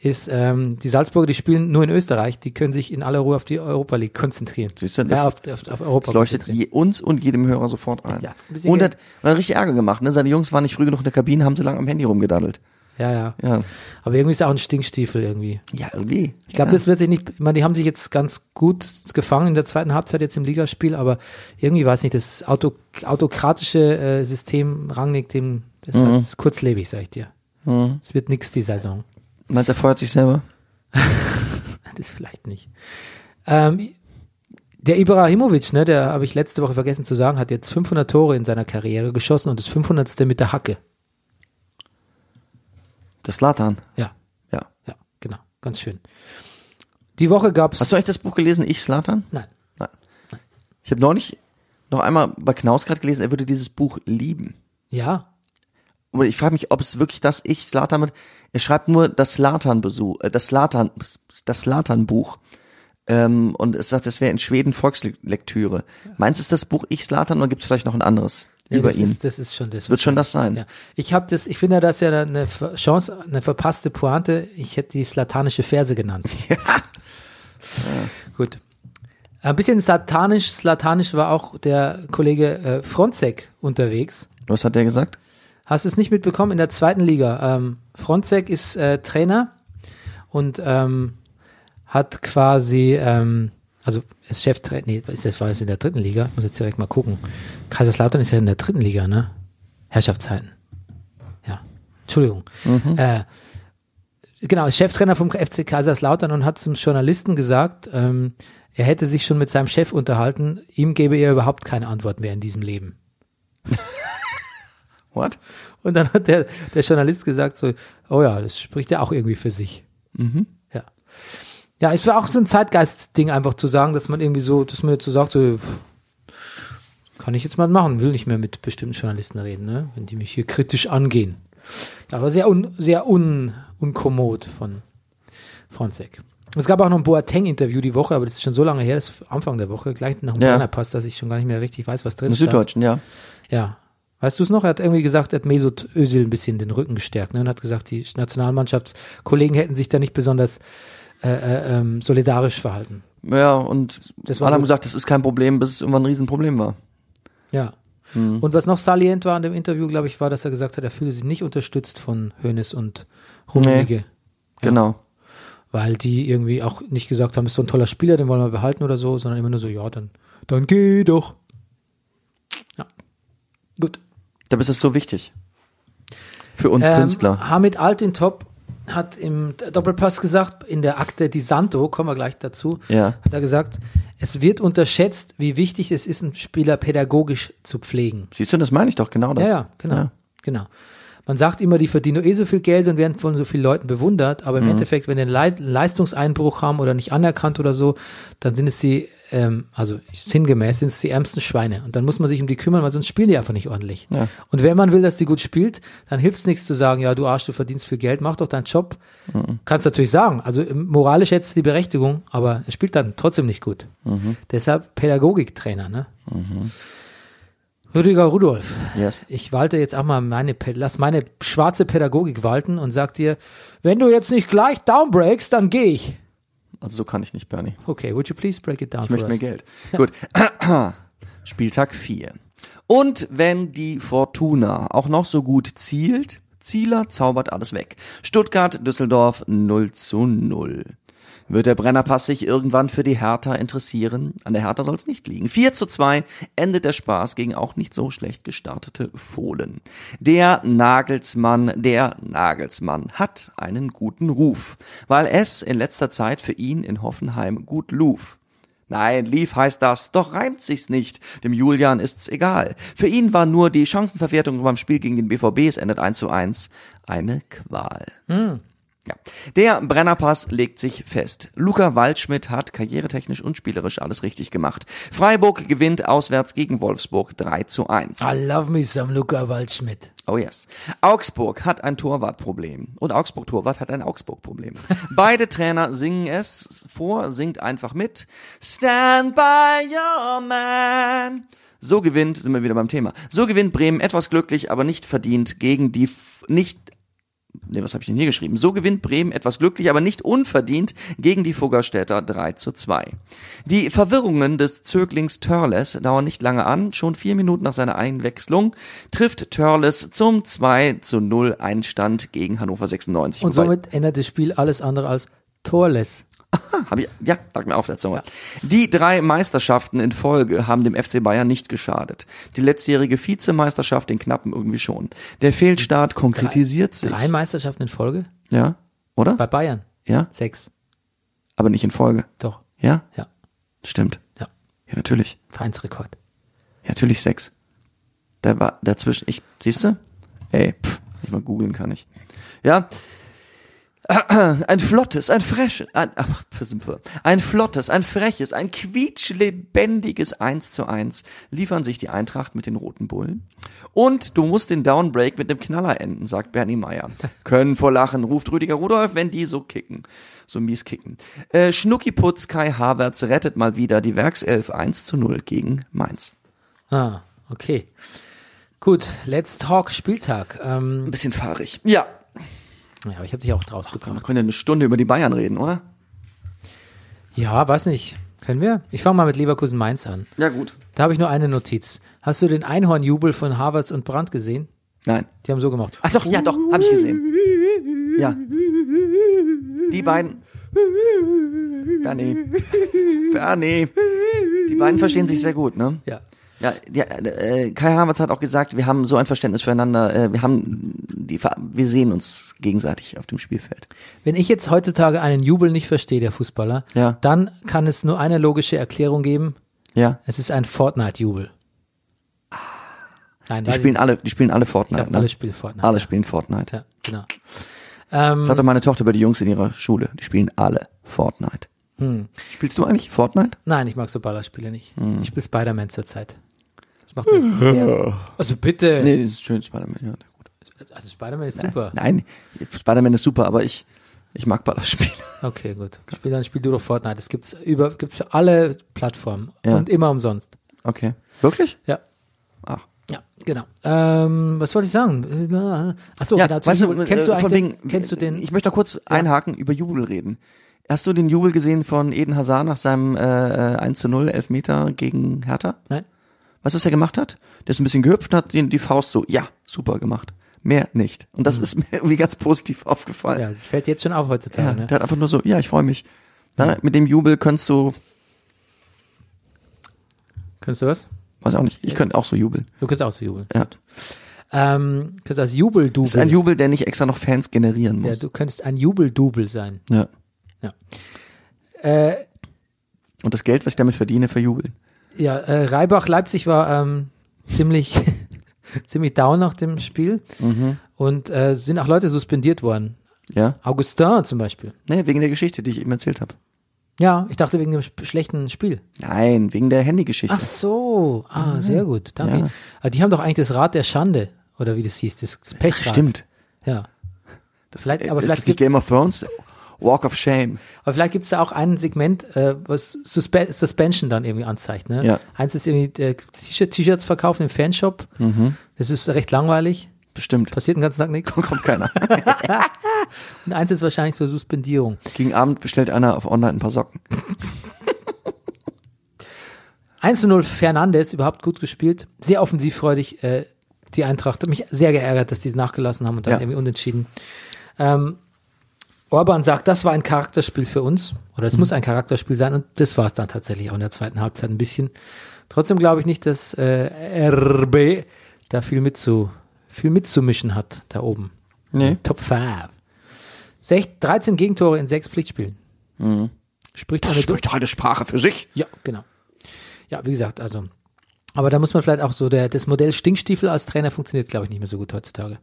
ist, ähm, die Salzburger, die spielen nur in Österreich, die können sich in aller Ruhe auf die Europa League konzentrieren. Siehst du, das- ja, auf, auf, auf Europa Das leuchtet je, uns und jedem Hörer sofort ein. Ja, ist ein bisschen und hat, und hat richtig Ärger gemacht. Ne? Seine Jungs waren nicht früh genug in der Kabine, haben sie lang am Handy rumgedaddelt. Ja, ja. Ja, Aber irgendwie ist er auch ein Stinkstiefel irgendwie. ja irgendwie. Ich glaube, ja. das wird sich nicht, ich meine, die haben sich jetzt ganz gut gefangen in der zweiten Halbzeit jetzt im Ligaspiel, aber irgendwie weiß nicht, das Auto, autokratische äh, System Rangnick, dem, das Mhm. ist kurzlebig, sag ich dir. Mhm. Es wird nix die Saison. Meinst du, er feuert sich selber? Das vielleicht nicht. Ähm, der Ibrahimovic, ne, der habe ich letzte Woche vergessen zu sagen, hat jetzt 500 Tore in seiner Karriere geschossen und das 500. mit der Hacke. Das Latan. Ja, Ja. ja, genau, ganz schön. Die Woche gab's. Hast du eigentlich das Buch gelesen, Ich Slatan? Nein. Nein. Ich habe neulich noch einmal bei Knaus gerade gelesen, er würde dieses Buch lieben. Ja. Und ich frage mich, ob es wirklich das Ich Slatan mit. Er schreibt nur das Slatan-Besuch, äh, das Slatan, das Slatan-Buch. Ähm, und es sagt, es wäre in Schweden Volkslektüre. Meinst du, ist das Buch Ich Slatan oder gibt es vielleicht noch ein anderes Ja, über das ihn? Ist, das ist schon das. Wird schon das sein. Ja. Ich habe das, ich finde das ja eine Chance, eine verpasste Pointe. Ich hätte die slatanische Verse genannt. Ja. Gut. Ein bisschen satanisch, slatanisch war auch der Kollege äh, Fronzek unterwegs. Was hat der gesagt? Hast du es nicht mitbekommen in der zweiten Liga? Ähm, Fronzek ist äh, Trainer und ähm, hat quasi, ähm, also ist Cheftrainer, nee, ist das war es in der dritten Liga? Muss jetzt direkt mal gucken. Kaiserslautern ist ja in der dritten Liga, ne? Herrschaftszeiten. Ja, Entschuldigung. Äh, genau, ist Cheftrainer vom FC Kaiserslautern und hat zum Journalisten gesagt, ähm, er hätte sich schon mit seinem Chef unterhalten, ihm gebe er überhaupt keine Antwort mehr in diesem Leben. What? Und dann hat der, der Journalist gesagt so, oh ja, das spricht ja auch irgendwie für sich. Ja. Ja, es war auch so ein Zeitgeist-Ding einfach zu sagen, dass man irgendwie so, dass man jetzt so sagt, so, kann ich jetzt mal machen, will nicht mehr mit bestimmten Journalisten reden, ne? wenn die mich hier kritisch angehen. Ja, aber sehr, un, sehr un, unkommod von Fronzek. Es gab auch noch ein Boateng-Interview die Woche, aber das ist schon so lange her, das ist Anfang der Woche, gleich nach dem Ja. Pass, dass ich schon gar nicht mehr richtig weiß, was drin Im stand. Süddeutschen, ja. Ja. Weißt du es noch? Er hat irgendwie gesagt, er hat Mesut Özil ein bisschen den Rücken gestärkt ne? und hat gesagt, die Nationalmannschaftskollegen hätten sich da nicht besonders äh, äh, ähm, solidarisch verhalten. Ja, und Das war alle haben so- gesagt, das ist kein Problem, bis es irgendwann ein Riesenproblem war. Ja. Und was noch salient war in dem Interview, glaube ich, war, dass er gesagt hat, er fühle sich nicht unterstützt von Hoeneß und Rummenigge. Ja. Genau. Weil die irgendwie auch nicht gesagt haben, ist so ein toller Spieler, den wollen wir behalten oder so, sondern immer nur so, ja, dann, dann geh doch. Ja. Gut. Da ist es so wichtig. Für uns Ähm, Künstler. Hamid Altintop hat im Doppelpass gesagt, in der Akte di Santo, kommen wir gleich dazu, Ja. hat er gesagt, es wird unterschätzt, wie wichtig es ist, einen Spieler pädagogisch zu pflegen. Siehst du, das meine ich doch genau das. Ja, ja, genau. Ja. genau. Man sagt immer, die verdienen eh so viel Geld und werden von so vielen Leuten bewundert, aber im Mhm. Endeffekt, wenn die einen Lei- Leistungseinbruch haben oder nicht anerkannt oder so, dann sind es die, ähm, also sinngemäß sind es die ärmsten Schweine. Und dann muss man sich um die kümmern, weil sonst spielen die einfach nicht ordentlich. Ja. Und wenn man will, dass die gut spielt, dann hilft es nichts zu sagen, ja, du Arsch, du verdienst viel Geld, mach doch deinen Job. Mhm. Kannst natürlich sagen. Also ähm, moralisch hättest du die Berechtigung, aber er spielt dann trotzdem nicht gut. Mhm. Deshalb Pädagogiktrainer, ne? Rüdiger Rudolf. Yes. Ich walte jetzt auch mal meine, lass meine schwarze Pädagogik walten und sag dir, wenn du jetzt nicht gleich downbreakst, dann gehe ich. Also so kann ich nicht, Bernie. Okay, would you please break it down Ich möchte us? mehr Geld. Gut. Spieltag 4. Und wenn die Fortuna auch noch so gut zielt, Zieler zaubert alles weg. Stuttgart, Düsseldorf 0 zu 0. Wird der Brennerpass sich irgendwann für die Hertha interessieren? An der Hertha soll es nicht liegen. 4 zu 2 endet der Spaß gegen auch nicht so schlecht gestartete Fohlen. Der Nagelsmann, der Nagelsmann hat einen guten Ruf, weil es in letzter Zeit für ihn in Hoffenheim gut luf. Nein, lief heißt das, doch reimt sich's nicht. Dem Julian ist's egal. Für ihn war nur die Chancenverwertung beim Spiel gegen den BVB, es endet 1 zu 1, eine Qual. Ja. Der Brennerpass legt sich fest. Luca Waldschmidt hat karrieretechnisch und spielerisch alles richtig gemacht. Freiburg gewinnt auswärts gegen Wolfsburg 3 zu 1. I love me some Luca Waldschmidt. Oh yes. Augsburg hat ein Torwartproblem. Und Augsburg-Torwart hat ein Augsburg-Problem. Beide Trainer singen es vor, singt einfach mit. Stand by your man. So gewinnt, sind wir wieder beim Thema. So gewinnt Bremen etwas glücklich, aber nicht verdient gegen die, nicht, nee, was habe ich denn hier geschrieben? So gewinnt Bremen etwas glücklich, aber nicht unverdient gegen die Fuggerstädter 3 zu 2. Die Verwirrungen des Zöglings Törles dauern nicht lange an. Schon vier Minuten nach seiner Einwechslung trifft Törles zum 2 zu 0 Einstand gegen Hannover 96. Und somit ändert das Spiel alles andere als torless. Hab ich, ja, lag mir auf der Zunge. Die drei Meisterschaften in Folge haben dem FC Bayern nicht geschadet. Die letztjährige Vizemeisterschaft den Knappen irgendwie schon. Der Fehlstart konkretisiert sich. Drei Meisterschaften in Folge? Ja, oder? Bei Bayern. Ja, Sechs. aber nicht in Folge. Doch. Ja, Ja. stimmt. Ja. Ja, natürlich. Vereinsrekord. Ja, natürlich sechs. Da war dazwischen, ich, siehst du? Ey, pff, nicht mal googeln kann ich. Ja. Ein flottes, ein freches, ein, ach, ein flottes, ein freches, ein quietschlebendiges 1 zu 1 liefern sich die Eintracht mit den Roten Bullen. Und du musst den Downbreak mit dem Knaller enden, sagt Bernie Meyer. Können vor Lachen, ruft Rüdiger Rudolph, wenn die so kicken. So mies kicken. Äh, Schnuckiputz Kai Havertz rettet mal wieder die Werkself 1 zu 0 gegen Mainz. Ah, okay. Gut, Let's Talk Spieltag. Ähm, Ein bisschen fahrig. Ja, ja, aber ich habe dich auch draus wir gebracht. können ja eine Stunde über die Bayern reden, oder? Ja, weiß nicht. Können wir? Ich fange mal mit Leverkusen Mainz an. Ja, gut. Da habe ich nur eine Notiz. Hast du den Einhornjubel von Havertz und Brandt gesehen? Nein. Die haben so gemacht. Ach doch, ja, doch, habe ich gesehen. Ja. Die beiden. Bernie. Bernie. Die beiden verstehen sich sehr gut, ne? Ja. Ja, ja äh, Kai Havertz hat auch gesagt, wir haben so ein Verständnis füreinander, äh, wir haben die, wir sehen uns gegenseitig auf dem Spielfeld. Wenn ich jetzt heutzutage einen Jubel nicht verstehe, der Fußballer, Ja. dann kann es nur eine logische Erklärung geben. Ja. Es ist ein Fortnite-Jubel. Nein, Die spielen ich, alle, die spielen alle ich Fortnite. glaub, ne? alle spielen Fortnite. alle ja. spielen Fortnite. Ja, genau. Ähm, Das hat doch meine Tochter bei die Jungs in ihrer Schule. Die spielen alle Fortnite. Hm. Spielst du eigentlich Fortnite? nein, ich mag so Ballerspiele nicht. Hm. Ich spiele Spider-Man zurzeit. Das macht mir sehr. Also bitte. Nee, das ist schön, Spider-Man. Ja, gut. Also Spider-Man ist super. Nein, Spider-Man ist super, aber ich, ich mag Ballerspiele. Okay, gut. Spiel dann spiel du doch Fortnite. Das gibt's über gibt's für alle Plattformen Ja. und immer umsonst. Okay. Wirklich? Ja. Ach. Ja, genau. Ähm, was wollte ich sagen? Achso, Ja, genau. zu weißt du, kennst du äh, von den, wegen, kennst du den? Ich möchte noch kurz einhaken, über Jubel reden. Hast du den Jubel gesehen von Eden Hazard nach seinem äh, äh, 1 zu 0 Elfmeter gegen Hertha? Nein? Weißt du, was er gemacht hat? Der ist ein bisschen gehüpft und hat den, die Faust so, ja, super gemacht. Mehr nicht. Und das ist mir irgendwie ganz positiv aufgefallen. Mhm. Ja, das fällt jetzt schon auf Ja, heutzutage. ne? Der hat einfach nur so, ja, ich freue mich. Na, mit dem Jubel könntest du, Könntest du was? weiß auch nicht, ich könnte auch so jubeln. Du könntest auch so jubeln. Ja. Ähm, könntest als Jubeldubel. Das ist ein Jubel, der nicht extra noch Fans generieren ja, muss. du könntest ein Jubeldubel sein. Ja. Äh, Und das Geld, was ich damit verdiene, verjubeln. Ja, äh, Reibach Leipzig war ähm, ziemlich ziemlich down nach dem Spiel Mhm. und äh, sind auch Leute suspendiert worden. Ja. Augustin zum Beispiel. Nee, wegen der Geschichte, die ich eben erzählt habe. Ja, ich dachte wegen dem schlechten Spiel. Nein, wegen der Handygeschichte. Ach so, ah, sehr gut, danke. Ja. Aber die haben doch eigentlich das Rad der Schande, oder wie das hieß, das Pechrad. Stimmt. Ja. Das, Vielleicht- aber ist vielleicht das nicht gibt's- Game of Thrones? Walk of Shame. Aber vielleicht gibt es da auch ein Segment, äh, was Suspe Suspension dann irgendwie anzeigt. Ne? Ja. Eins ist irgendwie äh, T-Shirt- T-Shirts verkaufen im Fanshop. Mhm. Das ist recht langweilig. Bestimmt. Passiert den ganzen Tag nichts. Kommt keiner. Und eins ist wahrscheinlich so Suspendierung. Gegen Abend bestellt einer auf Online ein paar Socken. 1 zu 0 Fernandes, überhaupt gut gespielt. Sehr offensivfreudig, äh, die Eintracht. Hat mich sehr geärgert, dass die es nachgelassen haben und dann Ja. irgendwie unentschieden. Ähm, Orban sagt, das war ein Charakterspiel für uns. Oder Mhm. es muss ein Charakterspiel sein. Und das war es dann tatsächlich auch in der zweiten Halbzeit ein bisschen. Trotzdem glaube ich nicht, dass äh, RB da viel, mitzu, viel mitzumischen hat, da oben. Nee. Top 5. Sech, 13 Gegentore in sechs Pflichtspielen. Spricht eine spricht eine Sprache für sich. ja, genau. Ja, wie gesagt, also. Aber da muss man vielleicht auch so, der, das Modell Stinkstiefel als Trainer funktioniert, glaube ich, nicht mehr so gut heutzutage.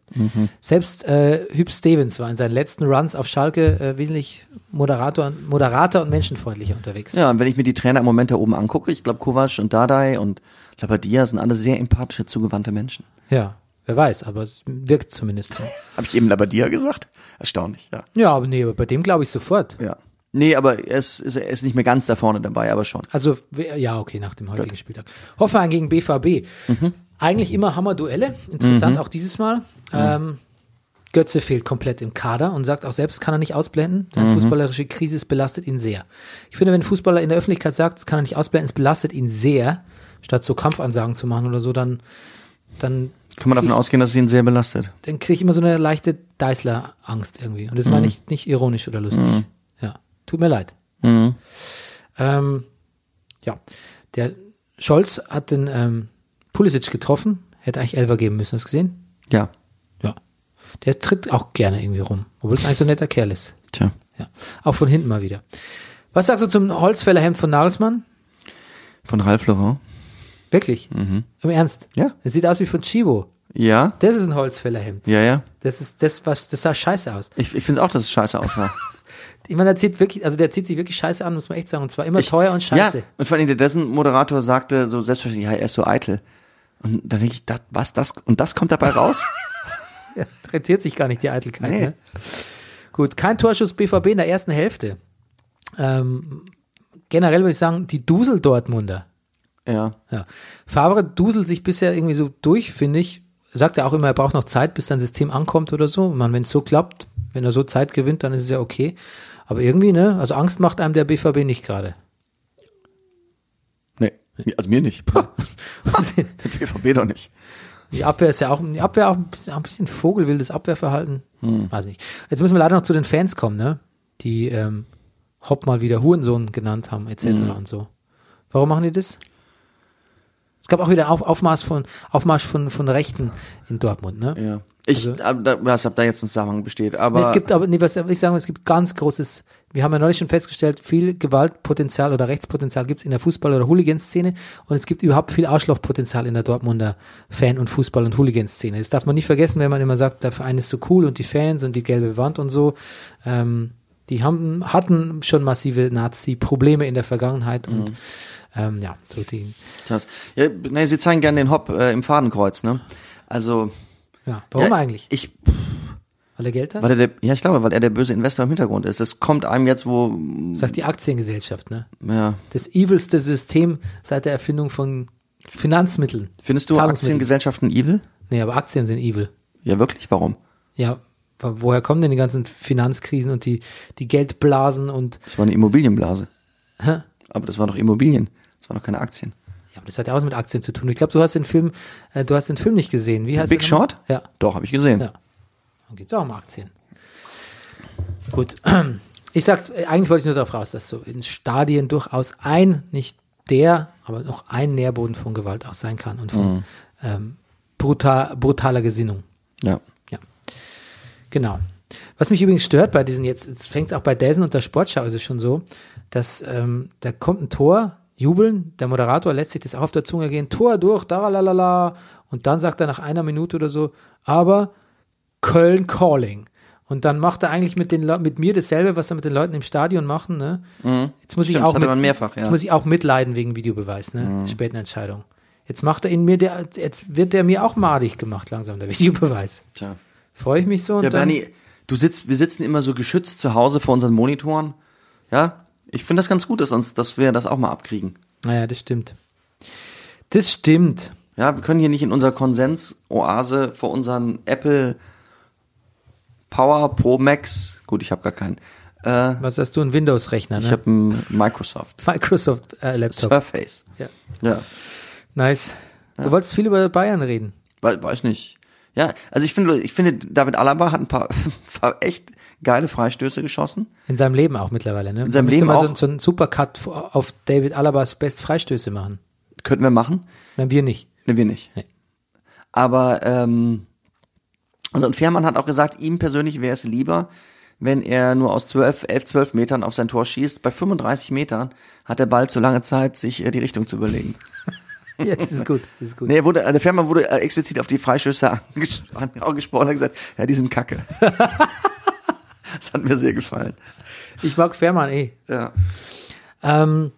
Selbst äh, Hüb Stevens war in seinen letzten Runs auf Schalke äh, wesentlich moderator, moderater und menschenfreundlicher unterwegs. Ja, und wenn ich mir die Trainer im Moment da oben angucke, ich glaube Kovac und Dardai und Labadia sind alle sehr empathische, zugewandte Menschen. Ja, wer weiß, aber es wirkt zumindest so. Habe ich eben Labadia gesagt? Erstaunlich, ja. Ja, aber nee, aber bei dem glaube ich sofort. Ja. Nee, aber er ist, ist, er ist nicht mehr ganz da vorne dabei, aber schon. Also, ja, okay, nach dem heutigen Spieltag. Hoffenheim gegen BVB. Eigentlich immer Hammer-Duelle. Interessant auch dieses Mal. Ähm, Götze fehlt komplett im Kader und sagt auch selbst, kann er nicht ausblenden. Seine fußballerische Krise belastet ihn sehr. Ich finde, wenn ein Fußballer in der Öffentlichkeit sagt, das kann er nicht ausblenden, es belastet ihn sehr, statt so Kampfansagen zu machen oder so, dann, dann, Kann man davon Ich- ausgehen, dass es ihn sehr belastet. dann kriege ich immer so eine leichte Deißler-Angst irgendwie. Und das meine ich nicht ironisch oder lustig. Ja, tut mir leid. Mhm. Ähm, ja, der Scholz hat den ähm, Pulisic getroffen, hätte eigentlich Elfer geben müssen, hast du gesehen? Ja. Ja. Der tritt auch gerne irgendwie rum, obwohl es eigentlich so ein netter Kerl ist. Tja. Ja. Auch von hinten mal wieder. Was sagst du zum Holzfällerhemd von Nagelsmann? Von Ralf Laurent. Wirklich? Im Ernst? Ja. Es sieht aus wie von Chibo. Ja, Das ist ein Holzfällerhemd. ja, ja. Das ist das, was, das sah scheiße aus. Ich, ich finde auch, dass es scheiße aussah. Ich meine, der zieht wirklich, also der zieht sich wirklich scheiße an, muss man echt sagen. Und zwar immer teuer und scheiße. Ja, und vor allem der dessen Moderator sagte so selbstverständlich, ja, er ist so eitel. Und dann denke ich, das, was, das, und das kommt dabei raus? Das rentiert sich gar nicht, die Eitelkeit. Nee. Ne? Gut, kein Torschuss BVB in der ersten Hälfte. Ähm, generell würde ich sagen, die Dusel-Dortmunder. ja. Ja. Favre duselt sich bisher irgendwie so durch, finde ich. Sagt er auch immer, er braucht noch Zeit, bis sein System ankommt oder so. Man, wenn es so klappt, wenn er so Zeit gewinnt, dann ist es ja okay. Aber irgendwie, ne, also Angst macht einem der BVB nicht gerade. Nee, also mir nicht. der BVB doch nicht. Die Abwehr ist ja auch, die Abwehr auch ein bisschen, auch ein bisschen vogelwildes Abwehrverhalten. Weiß nicht. Jetzt müssen wir leider noch zu den Fans kommen, ne? Die ähm, Hopp mal wieder Hurensohn genannt haben, etc. und so. Warum machen die das? Es gab auch wieder einen Auf, Aufmarsch von Aufmarsch von, von Rechten in Dortmund, ne? Ja. Ich, Also- da, was, ob da jetzt ein Zusammenhang besteht, aber. Nee, es gibt aber, nee, was ich sagen, es gibt ganz großes, wir haben ja neulich schon festgestellt, viel Gewaltpotenzial oder Rechtspotenzial gibt es in der Fußball- oder Hooligan-Szene und es gibt überhaupt viel Arschlochpotenzial in der Dortmunder Fan- und Fußball- und Hooligan-Szene. Das darf man nicht vergessen, wenn man immer sagt, der Verein ist so cool und die Fans und die gelbe Wand und so. Ähm, die haben, hatten schon massive Nazi-Probleme in der Vergangenheit und ähm, ja, so die, das, ja, nee, sie zeigen gerne den Hopp äh, im Fadenkreuz, ne? Also. Ja, warum ja, eigentlich? Ich, Weil er Geld hat? weil er der, ja, ich glaube, weil er der böse Investor im Hintergrund ist. Das kommt einem jetzt, wo, Sagt die Aktiengesellschaft, ne? ja. Das evilste System seit der Erfindung von Finanzmitteln. Findest du. Aktiengesellschaften evil? Nee, aber Aktien sind evil. Ja, wirklich? Warum? Ja, woher kommen denn die ganzen Finanzkrisen und die, die Geldblasen und, Das war eine Immobilienblase. hä? Aber das war doch Immobilien. Das waren doch keine Aktien. Aber das hat ja auch was mit Aktien zu tun. Ich glaube, du hast den Film, äh, du hast den Film nicht gesehen. Wie heißt Big? Short? Ja, Doch, habe ich gesehen. ja. Dann geht's auch um Aktien. Gut. Ich sag's, äh, eigentlich wollte ich nur darauf raus, dass so in Stadien durchaus ein, nicht der, aber noch ein Nährboden von Gewalt auch sein kann und von ähm, brutal, brutaler Gesinnung. Ja. Ja. Genau. Was mich übrigens stört bei diesen jetzt, jetzt fängt es auch bei Dazen und der Sportschau ist es schon so, dass ähm, da kommt ein Tor, jubeln, der Moderator lässt sich das auch auf der Zunge gehen, Tor durch, da la und dann sagt er nach einer Minute oder so, aber Köln Calling. Und dann macht er eigentlich mit den mit mir dasselbe, was er mit den Leuten im Stadion machen. Ne? Jetzt muss ich Stimmt, auch das hatte mit, mehrfach, ja. Jetzt muss ich auch mitleiden wegen Videobeweis, ne? Späten Entscheidung. Jetzt macht er in mir der, jetzt wird der mir auch madig gemacht langsam der Videobeweis. Tja. Freue ich mich so und Ja, dann, Bernie, du sitzt, wir sitzen immer so geschützt zu Hause vor unseren Monitoren. Ja, ich finde das ganz gut, dass uns, dass wir das auch mal abkriegen. Naja, das stimmt. Das stimmt. Ja, wir können hier nicht in unserer Konsens-Oase vor unseren Apple Power Pro Max, gut, ich habe gar keinen. Äh, Was hast du, ein Windows-Rechner, ich ne? habe einen Microsoft Microsoft äh, Laptop. Surface. Ja. Ja, Nice. Du wolltest viel über Bayern reden. We- weiß nicht. Ja, also ich finde, ich finde, David Alaba hat ein paar, paar echt geile Freistöße geschossen. In seinem Leben auch mittlerweile, ne? In seinem Leben mal auch. So, so einen Supercut auf David Alabas Best Freistöße machen. Könnten wir machen. Nein, wir nicht. Ne, wir nicht. Nee. Aber ähm, also und Fährmann hat auch gesagt, ihm persönlich wäre es lieber, wenn er nur aus 12, 11, 12 Metern auf sein Tor schießt. Bei 35 Metern hat der Ball zu lange Zeit, sich äh, die Richtung zu überlegen. Jetzt ist gut, ist gut. Nee, wurde, der Fährmann wurde äh, explizit auf die anges angesprochen und hat gesagt, ja, die sind kacke. das hat mir sehr gefallen. Ich mag Fährmann eh. Ja. Ähm,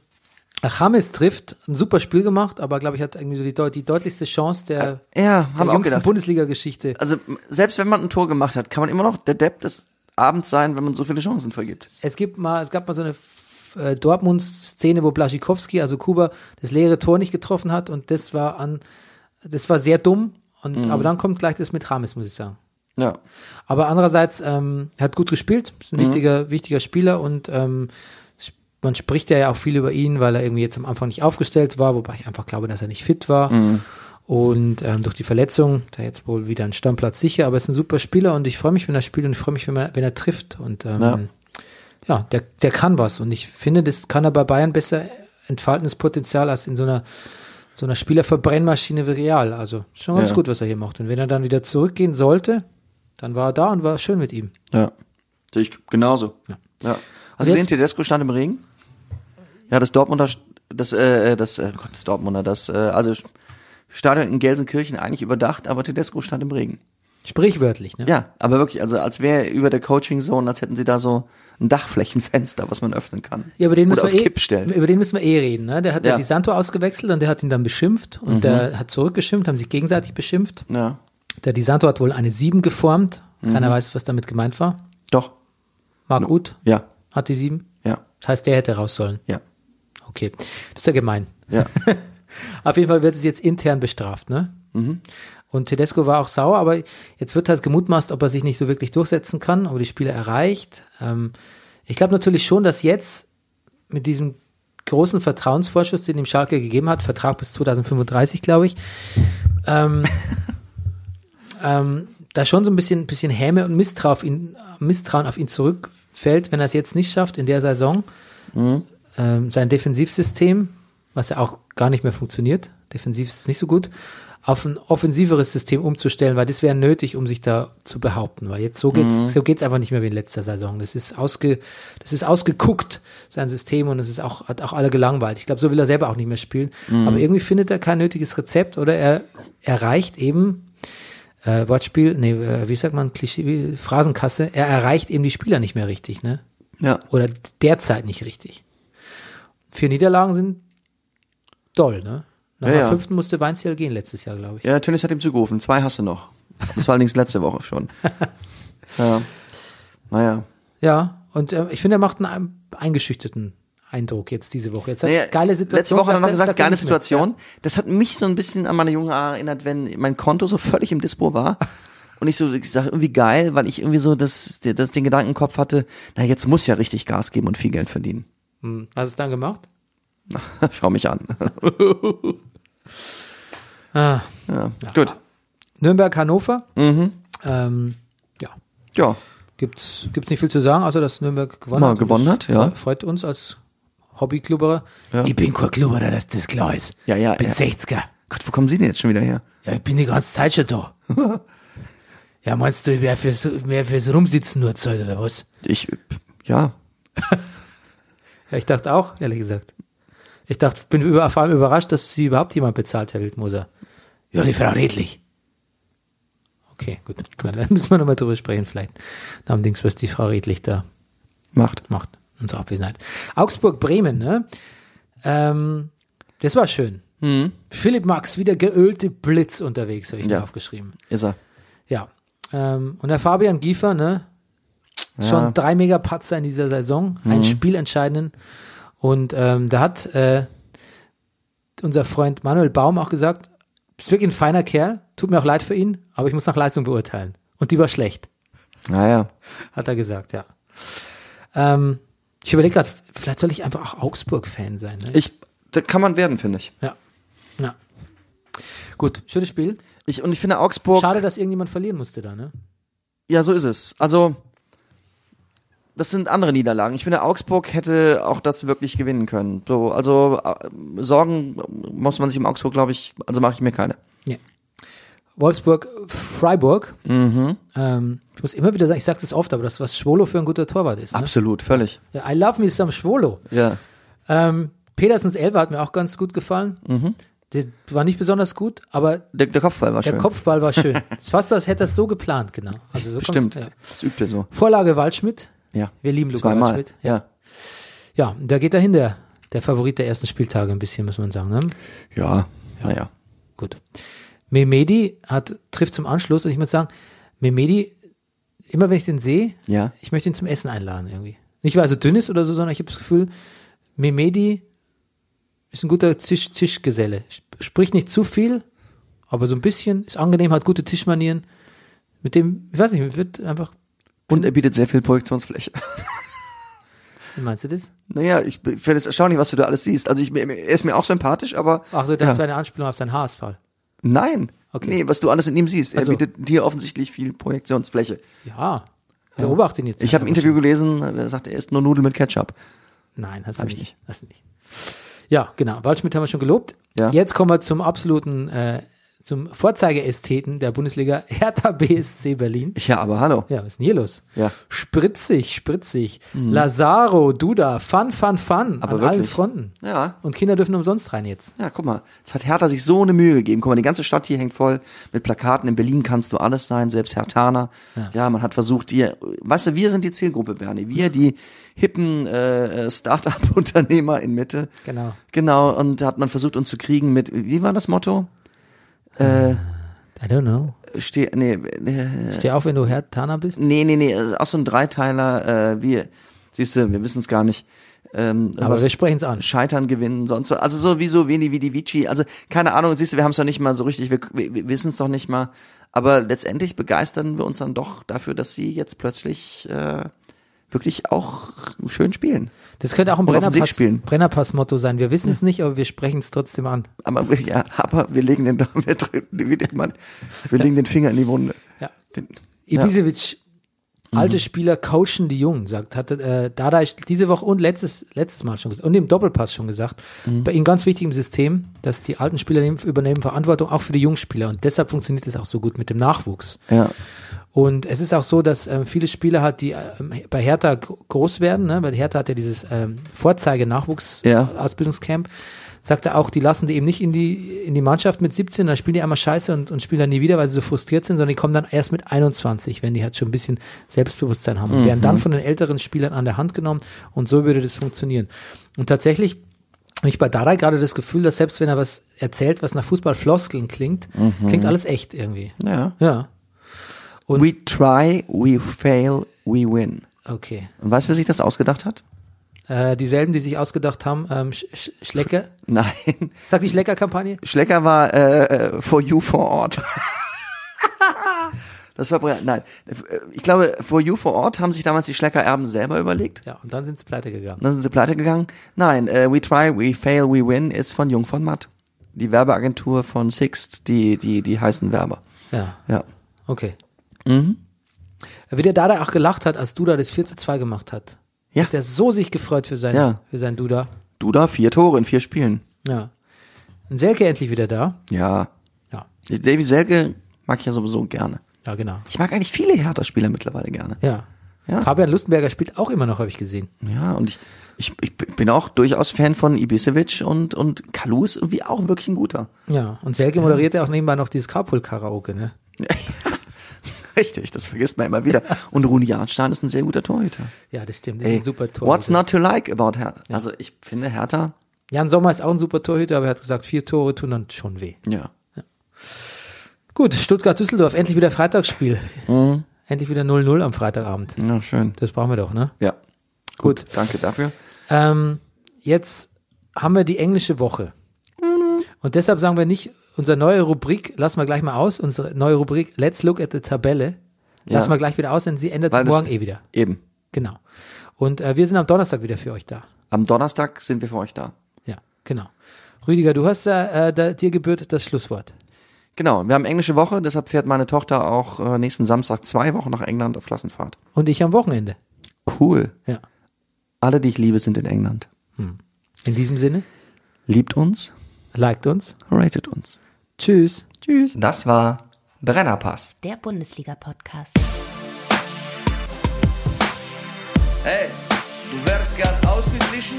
James trifft, ein super Spiel gemacht, aber glaube ich hat irgendwie so die, deut die deutlichste Chance der, Ja, der jüngsten. Bundesliga-Geschichte. Also selbst wenn man ein Tor gemacht hat, kann man immer noch der Depp des Abends sein, wenn man so viele Chancen vergibt. Es gibt mal, es gab mal so eine äh, Dortmund-Szene, wo Blaschikowski, also Kuba, das leere Tor nicht getroffen hat und das war an, das war sehr dumm. Und Mhm. aber dann kommt gleich das mit Rames, muss ich sagen. Ja. Aber andererseits, ähm, er hat gut gespielt, ist ein Mhm. wichtiger, wichtiger Spieler und ähm, man spricht ja auch viel über ihn, weil er irgendwie jetzt am Anfang nicht aufgestellt war, wobei ich einfach glaube, dass er nicht fit war. Mhm. Und ähm, durch die Verletzung, da jetzt wohl wieder ein Stammplatz sicher, aber er ist ein super Spieler und ich freue mich, wenn er spielt und ich freue mich, wenn er, wenn er trifft. Und ähm, Ja. Ja, der, der kann was. Und ich finde, das kann er bei Bayern besser entfalten, das Potenzial, als in so einer, so einer Spielerverbrennmaschine wie Real. Also schon ganz Ja. gut, was er hier macht. Und wenn er dann wieder zurückgehen sollte, dann war er da und war schön mit ihm. Ja. Sehe ich genauso. Ja. Ja. Du gesehen, jetzt- Tedesco stand im Regen? Ja, das Dortmunder, das, äh, das, äh, Gott, das Dortmunder, das, äh, also Stadion in Gelsenkirchen eigentlich überdacht, aber Tedesco stand im Regen. Sprichwörtlich, ne? Ja, aber wirklich, also als wäre über der Coaching Zone, als hätten sie da so ein Dachflächenfenster, was man öffnen kann. Ja, über den, müssen Oder wir auf eh, Kipp stellen. über den müssen wir eh reden. Ne? Der hat ja. Ja. die Santo ausgewechselt und der hat ihn dann beschimpft und Mhm. der hat zurückgeschimpft, haben sich gegenseitig beschimpft. Ja, Der Di Santo hat wohl eine 7 geformt. Keiner Mhm. weiß, was damit gemeint war. doch, War gut, ja, hat die 7. ja, Das heißt, der hätte raus sollen. ja, Okay, das ist ja gemein. ja. Auf jeden Fall wird es jetzt intern bestraft, ne? Mhm. Und Tedesco war auch sauer, aber jetzt wird halt gemutmaßt, ob er sich nicht so wirklich durchsetzen kann, ob er die Spiele erreicht. Ähm, ich glaube natürlich schon, dass jetzt mit diesem großen Vertrauensvorschuss, den ihm Schalke gegeben hat, Vertrag bis 2035, glaube ich, ähm, ähm, da schon so ein bisschen, bisschen Häme und Misstrauen auf ihn, Misstrauen auf ihn zurückfällt, wenn er es jetzt nicht schafft in der Saison. Ähm, sein Defensivsystem, was ja auch gar nicht mehr funktioniert, defensiv ist es nicht so gut, auf ein offensiveres System umzustellen, weil das wäre nötig, um sich da zu behaupten. Weil jetzt so geht's, so geht's einfach nicht mehr wie in letzter Saison. Das ist ausge, das ist ausgeguckt, sein System, und es ist auch, hat auch alle gelangweilt. Ich glaube, so will er selber auch nicht mehr spielen. Aber irgendwie findet er kein nötiges Rezept oder er erreicht eben, äh, Wortspiel, nee, äh, wie sagt man, Klischee, wie, Phrasenkasse, er erreicht eben die Spieler nicht mehr richtig, ne? ja. Oder derzeit nicht richtig. Vier Niederlagen sind doll, ne? Nach Ja, der ja. fünften musste Weinziel gehen letztes Jahr, glaube ich. Ja, Tönnies hat ihm zugerufen. Zwei hast du noch. Das war allerdings letzte Woche schon. Ja. Naja. Ja, und äh, ich finde, er macht einen eingeschüchterten Eindruck jetzt diese Woche. Jetzt hat Naja, geile Situation. Letzte Woche hat er noch sagt gesagt, sagt geile. Situation. Das hat mich so ein bisschen an meine Junge erinnert, wenn mein Konto so völlig im Dispo war. Und ich so, ich sag irgendwie geil, weil ich irgendwie so das, das den Gedanken im Kopf hatte, na jetzt muss ja richtig Gas geben und viel Geld verdienen. Ja. Hm. Hast du es dann gemacht? Schau mich an. Ah. Ja, gut. Nürnberg, Hannover. Mhm. Ähm, ja, Ja, gibt's gibt's nicht viel zu sagen, außer dass Nürnberg gewonnen Mal hat. Gewonnen das hat, ja. fre- Freut uns als Hobbyklubberer. Ja. Ich bin kein Klubberer, das ist klar ist. Ja, ja, Ich bin ja. 60er. Gott, wo kommen Sie denn jetzt schon wieder her? Ja, ich bin die ganze Zeit schon da. ja, meinst du, wer fürs, wer fürs Rumsitzen nur Zeit oder was? Ich, ja, Ja, ich dachte auch, ehrlich gesagt. Ich dachte, bin über, vor allem überrascht, dass sie überhaupt jemand bezahlt, Herr Wildmoser. Ja, die Frau Redlich. Okay, gut. Na, Dann müssen wir nochmal drüber sprechen, vielleicht. Dings, was die Frau Redlich da macht. macht. Unsere Abwesenheit. Augsburg-Bremen, ne? Ähm, das war schön. Mhm. Philipp Max, wieder geölte Blitz unterwegs, habe ich Ja. mir aufgeschrieben. Ist er. Ja. Ähm, und der Fabian Giefer, ne? Ja. Schon drei Megapatzer in dieser Saison, einen spielentscheidenden. Und ähm, da hat äh, unser Freund Manuel Baum auch gesagt, bist wirklich ein feiner Kerl, tut mir auch leid für ihn, aber ich muss nach Leistung beurteilen. Und die war schlecht, Naja. hat er gesagt, ja. Ähm, ich überlege gerade, vielleicht soll ich einfach auch Augsburg-Fan sein. Ne? Ich, da kann man werden, finde ich. Ja. ja. Gut, schönes Spiel. ich. Und ich finde Augsburg, Schade, dass irgendjemand verlieren musste da, ne? ja, so ist es. Also, das sind andere Niederlagen. Ich finde, Augsburg hätte auch das wirklich gewinnen können. So, also, äh, Sorgen muss man sich im Augsburg, glaube ich, also mache ich mir keine. Ja. Wolfsburg, Freiburg. Mhm. Ähm, ich muss immer wieder sagen, ich sage das oft, aber das, was Schwolo für ein guter Torwart ist. Ne? Absolut, völlig. Ja, I love me some Schwolo. Ja. Ähm, Petersens Elfer hat mir auch ganz gut gefallen. Der war nicht besonders gut, aber Der, der Kopfball war der Mhm. schön. Kopfball war schön. Es ist fast so, als hätte er es so geplant, genau. Also so kommt's- Ja. Das übt er so. Vorlage Waldschmidt. Ja. Wir lieben Luca Zweimal. Waldschmidt. Ja. Ja, da geht dahin der, der Favorit der ersten Spieltage ein bisschen, muss man sagen. Ne? Ja. Naja. Gut. Memedi hat, trifft zum Anschluss und ich muss sagen, Memedi, immer wenn ich den sehe, Ja. ich möchte ihn zum Essen einladen irgendwie. Nicht weil er so dünn ist oder so, sondern ich habe das Gefühl, Memedi ist ein guter Tisch, Tischgeselle. Sp- Spricht nicht zu viel, aber so ein bisschen, ist angenehm, hat gute Tischmanieren. Mit dem, ich weiß nicht, wird einfach, Und er bietet sehr viel Projektionsfläche. wie meinst du das? Naja, ich finde es erstaunlich, was du da alles siehst. Also ich, er ist mir auch sympathisch, aber Ach so, das Ja. war eine Anspielung auf seinen Haarausfall. nein. Okay. Nee, was du alles in ihm siehst. Er so. bietet dir offensichtlich viel Projektionsfläche. Ja, beobachte ihn jetzt. Ich habe ein Interview gelesen, der sagt, er isst nur Nudeln mit Ketchup. Nein, hast du ich nicht. Hast du nicht. Ja, genau. Waldschmidt haben wir schon gelobt. Ja. Jetzt kommen wir zum absoluten äh, zum Vorzeigeästheten der Bundesliga, Hertha BSC Berlin. Ja, aber hallo. Ja, was ist denn hier los? Ja. Mhm. Spritzig, spritzig. Lazaro, Duda, Fun, Fun, Fun. Aber an allen wirklich. Fronten. Ja. Und Kinder dürfen umsonst rein jetzt. Ja, guck mal, jetzt hat Hertha sich so eine Mühe gegeben. Guck mal, die ganze Stadt hier hängt voll mit Plakaten. In Berlin kannst du alles sein, selbst Hertaner. Ja, man hat versucht, dir, weißt du, wir sind die Zielgruppe, Bernie. Wir, die hippen äh, Start-up-Unternehmer in Mitte. Genau. Genau, und da hat man versucht, uns zu kriegen mit, wie war das Motto? I don't know. Steh, nee, äh, Steh auf, wenn du Hertaner bist. nee, nee, nee, auch so ein Dreiteiler, äh, wir, siehst du, wir wissen es gar nicht. Ähm, Aber wir sprechen es an. Scheitern, gewinnen, sonst was. Also so wie so wenig wie die Vici. Also keine Ahnung, siehst du, wir haben es doch nicht mal so richtig, wir, wir, wir wissen es doch nicht mal. Aber letztendlich begeistern wir uns dann doch dafür, dass sie jetzt plötzlich äh, wirklich auch schön spielen. Das könnte auch ein Brennerpass. Brennerpass-Motto sein. Wir wissen es nicht, aber wir sprechen es trotzdem an. Aber wir- ja, aber wir legen den, wir, wir legen den Finger in die Wunde. Ja. Den, ja. Ibisevic, alte Spieler coachen die Jungen, sagt, hatte äh, Dada diese Woche und letztes, letztes Mal schon gesagt, und im Doppelpass schon gesagt, bei ihnen ganz wichtig im System, dass die alten Spieler nehmen, übernehmen Verantwortung auch für die Jungspieler und deshalb funktioniert es auch so gut mit dem Nachwuchs. ja. Und es ist auch so, dass ähm, viele Spieler hat, die ähm, bei Hertha gro- groß werden, ne? weil Hertha hat ja dieses ähm, Ja. Sagt er auch, die lassen die eben nicht in die, in die Mannschaft mit 17, dann spielen die einmal scheiße und, und spielen dann nie wieder, weil sie so frustriert sind, sondern die kommen dann erst mit 21, wenn die halt schon ein bisschen Selbstbewusstsein haben und werden dann von den älteren Spielern an der Hand genommen und so würde das funktionieren. Und tatsächlich habe ich bei Dada gerade das Gefühl, dass selbst wenn er was erzählt, was nach Fußballfloskeln klingt, klingt alles echt irgendwie. ja. Ja, Und- we try, we fail, we win. okay. Und weißt du, wer sich das ausgedacht hat? Äh, dieselben, die sich ausgedacht haben, ähm, Sch Sch Schlecker. Nein. Sagt die Schlecker-Kampagne? Schlecker war äh, äh, For You vor Ort. das war nein. Ich glaube, For You vor Ort haben sich damals die Schlecker-Erben selber überlegt. Ja, und dann sind sie pleite gegangen. Dann sind sie pleite gegangen. Nein, äh, We Try, We Fail, We Win ist von Jung von Matt. Die Werbeagentur von Sixt, die, die, die heißen Werber. Ja, Ja. okay. Mhm. Wie der Dada auch gelacht hat, als Duda das 4 zu 2 gemacht hat. Ja. Hat der so sich gefreut für sein, Ja. für sein Duda. Du da, vier Tore in vier Spielen. Ja. Und Selke endlich wieder da. Ja. Ja. Davy Selke mag ich ja sowieso gerne. Ja, genau. Ich mag eigentlich viele Hertha-Spieler mittlerweile gerne. Ja. Ja. Fabian Lustenberger spielt auch immer noch, habe ich gesehen. Ja, und ich, ich, ich bin auch durchaus Fan von Ibisevic und, und Kalu ist irgendwie auch wirklich ein guter. Ja. Und Selke moderiert ja auch nebenbei noch dieses Carpool-Karaoke, ne? Richtig, das vergisst man immer wieder. Und Rune Jahrstein ist ein sehr guter Torhüter. Ja, das stimmt. Das ist Ey, ein super Tor. what's not to like about Hertha? Also ich finde Hertha, Jan Sommer ist auch ein super Torhüter, aber er hat gesagt, vier Tore tun dann schon weh. ja. Gut, Stuttgart-Düsseldorf, endlich wieder Freitagsspiel. Mhm. Endlich wieder 0-0 am Freitagabend. Ja, schön. Das brauchen wir doch, ne? Ja. Gut. Danke dafür. Ähm, jetzt haben wir die englische Woche. Und deshalb sagen wir nicht, unsere neue Rubrik, lassen wir gleich mal aus, unsere neue Rubrik Let's Look at the Tabelle, Ja. lassen wir gleich wieder aus, denn sie ändert sich Weil morgen eh wieder. Eben. Genau. Und äh, wir sind am Donnerstag wieder für euch da. Am Donnerstag sind wir für euch da. Ja, genau. Rüdiger, du hast äh, äh, da, dir gebührt das Schlusswort. Genau, wir haben englische Woche, deshalb fährt meine Tochter auch äh, nächsten Samstag zwei Wochen nach England auf Klassenfahrt. Und ich am Wochenende. Cool. Ja. Alle, die ich liebe, sind in England. In diesem Sinne, Liebt uns, liked uns. ratet uns. Tschüss. Tschüss. Das war Brennerpass. Der Bundesliga-Podcast. Hey, du wärst gern ausgeglichen?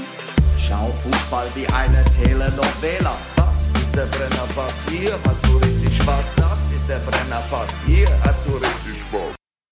Schau Fußball wie eine Telenovela. Das ist der Brennerpass, hier hast du richtig Spaß. Das ist der Brennerpass, hier hast du richtig Spaß.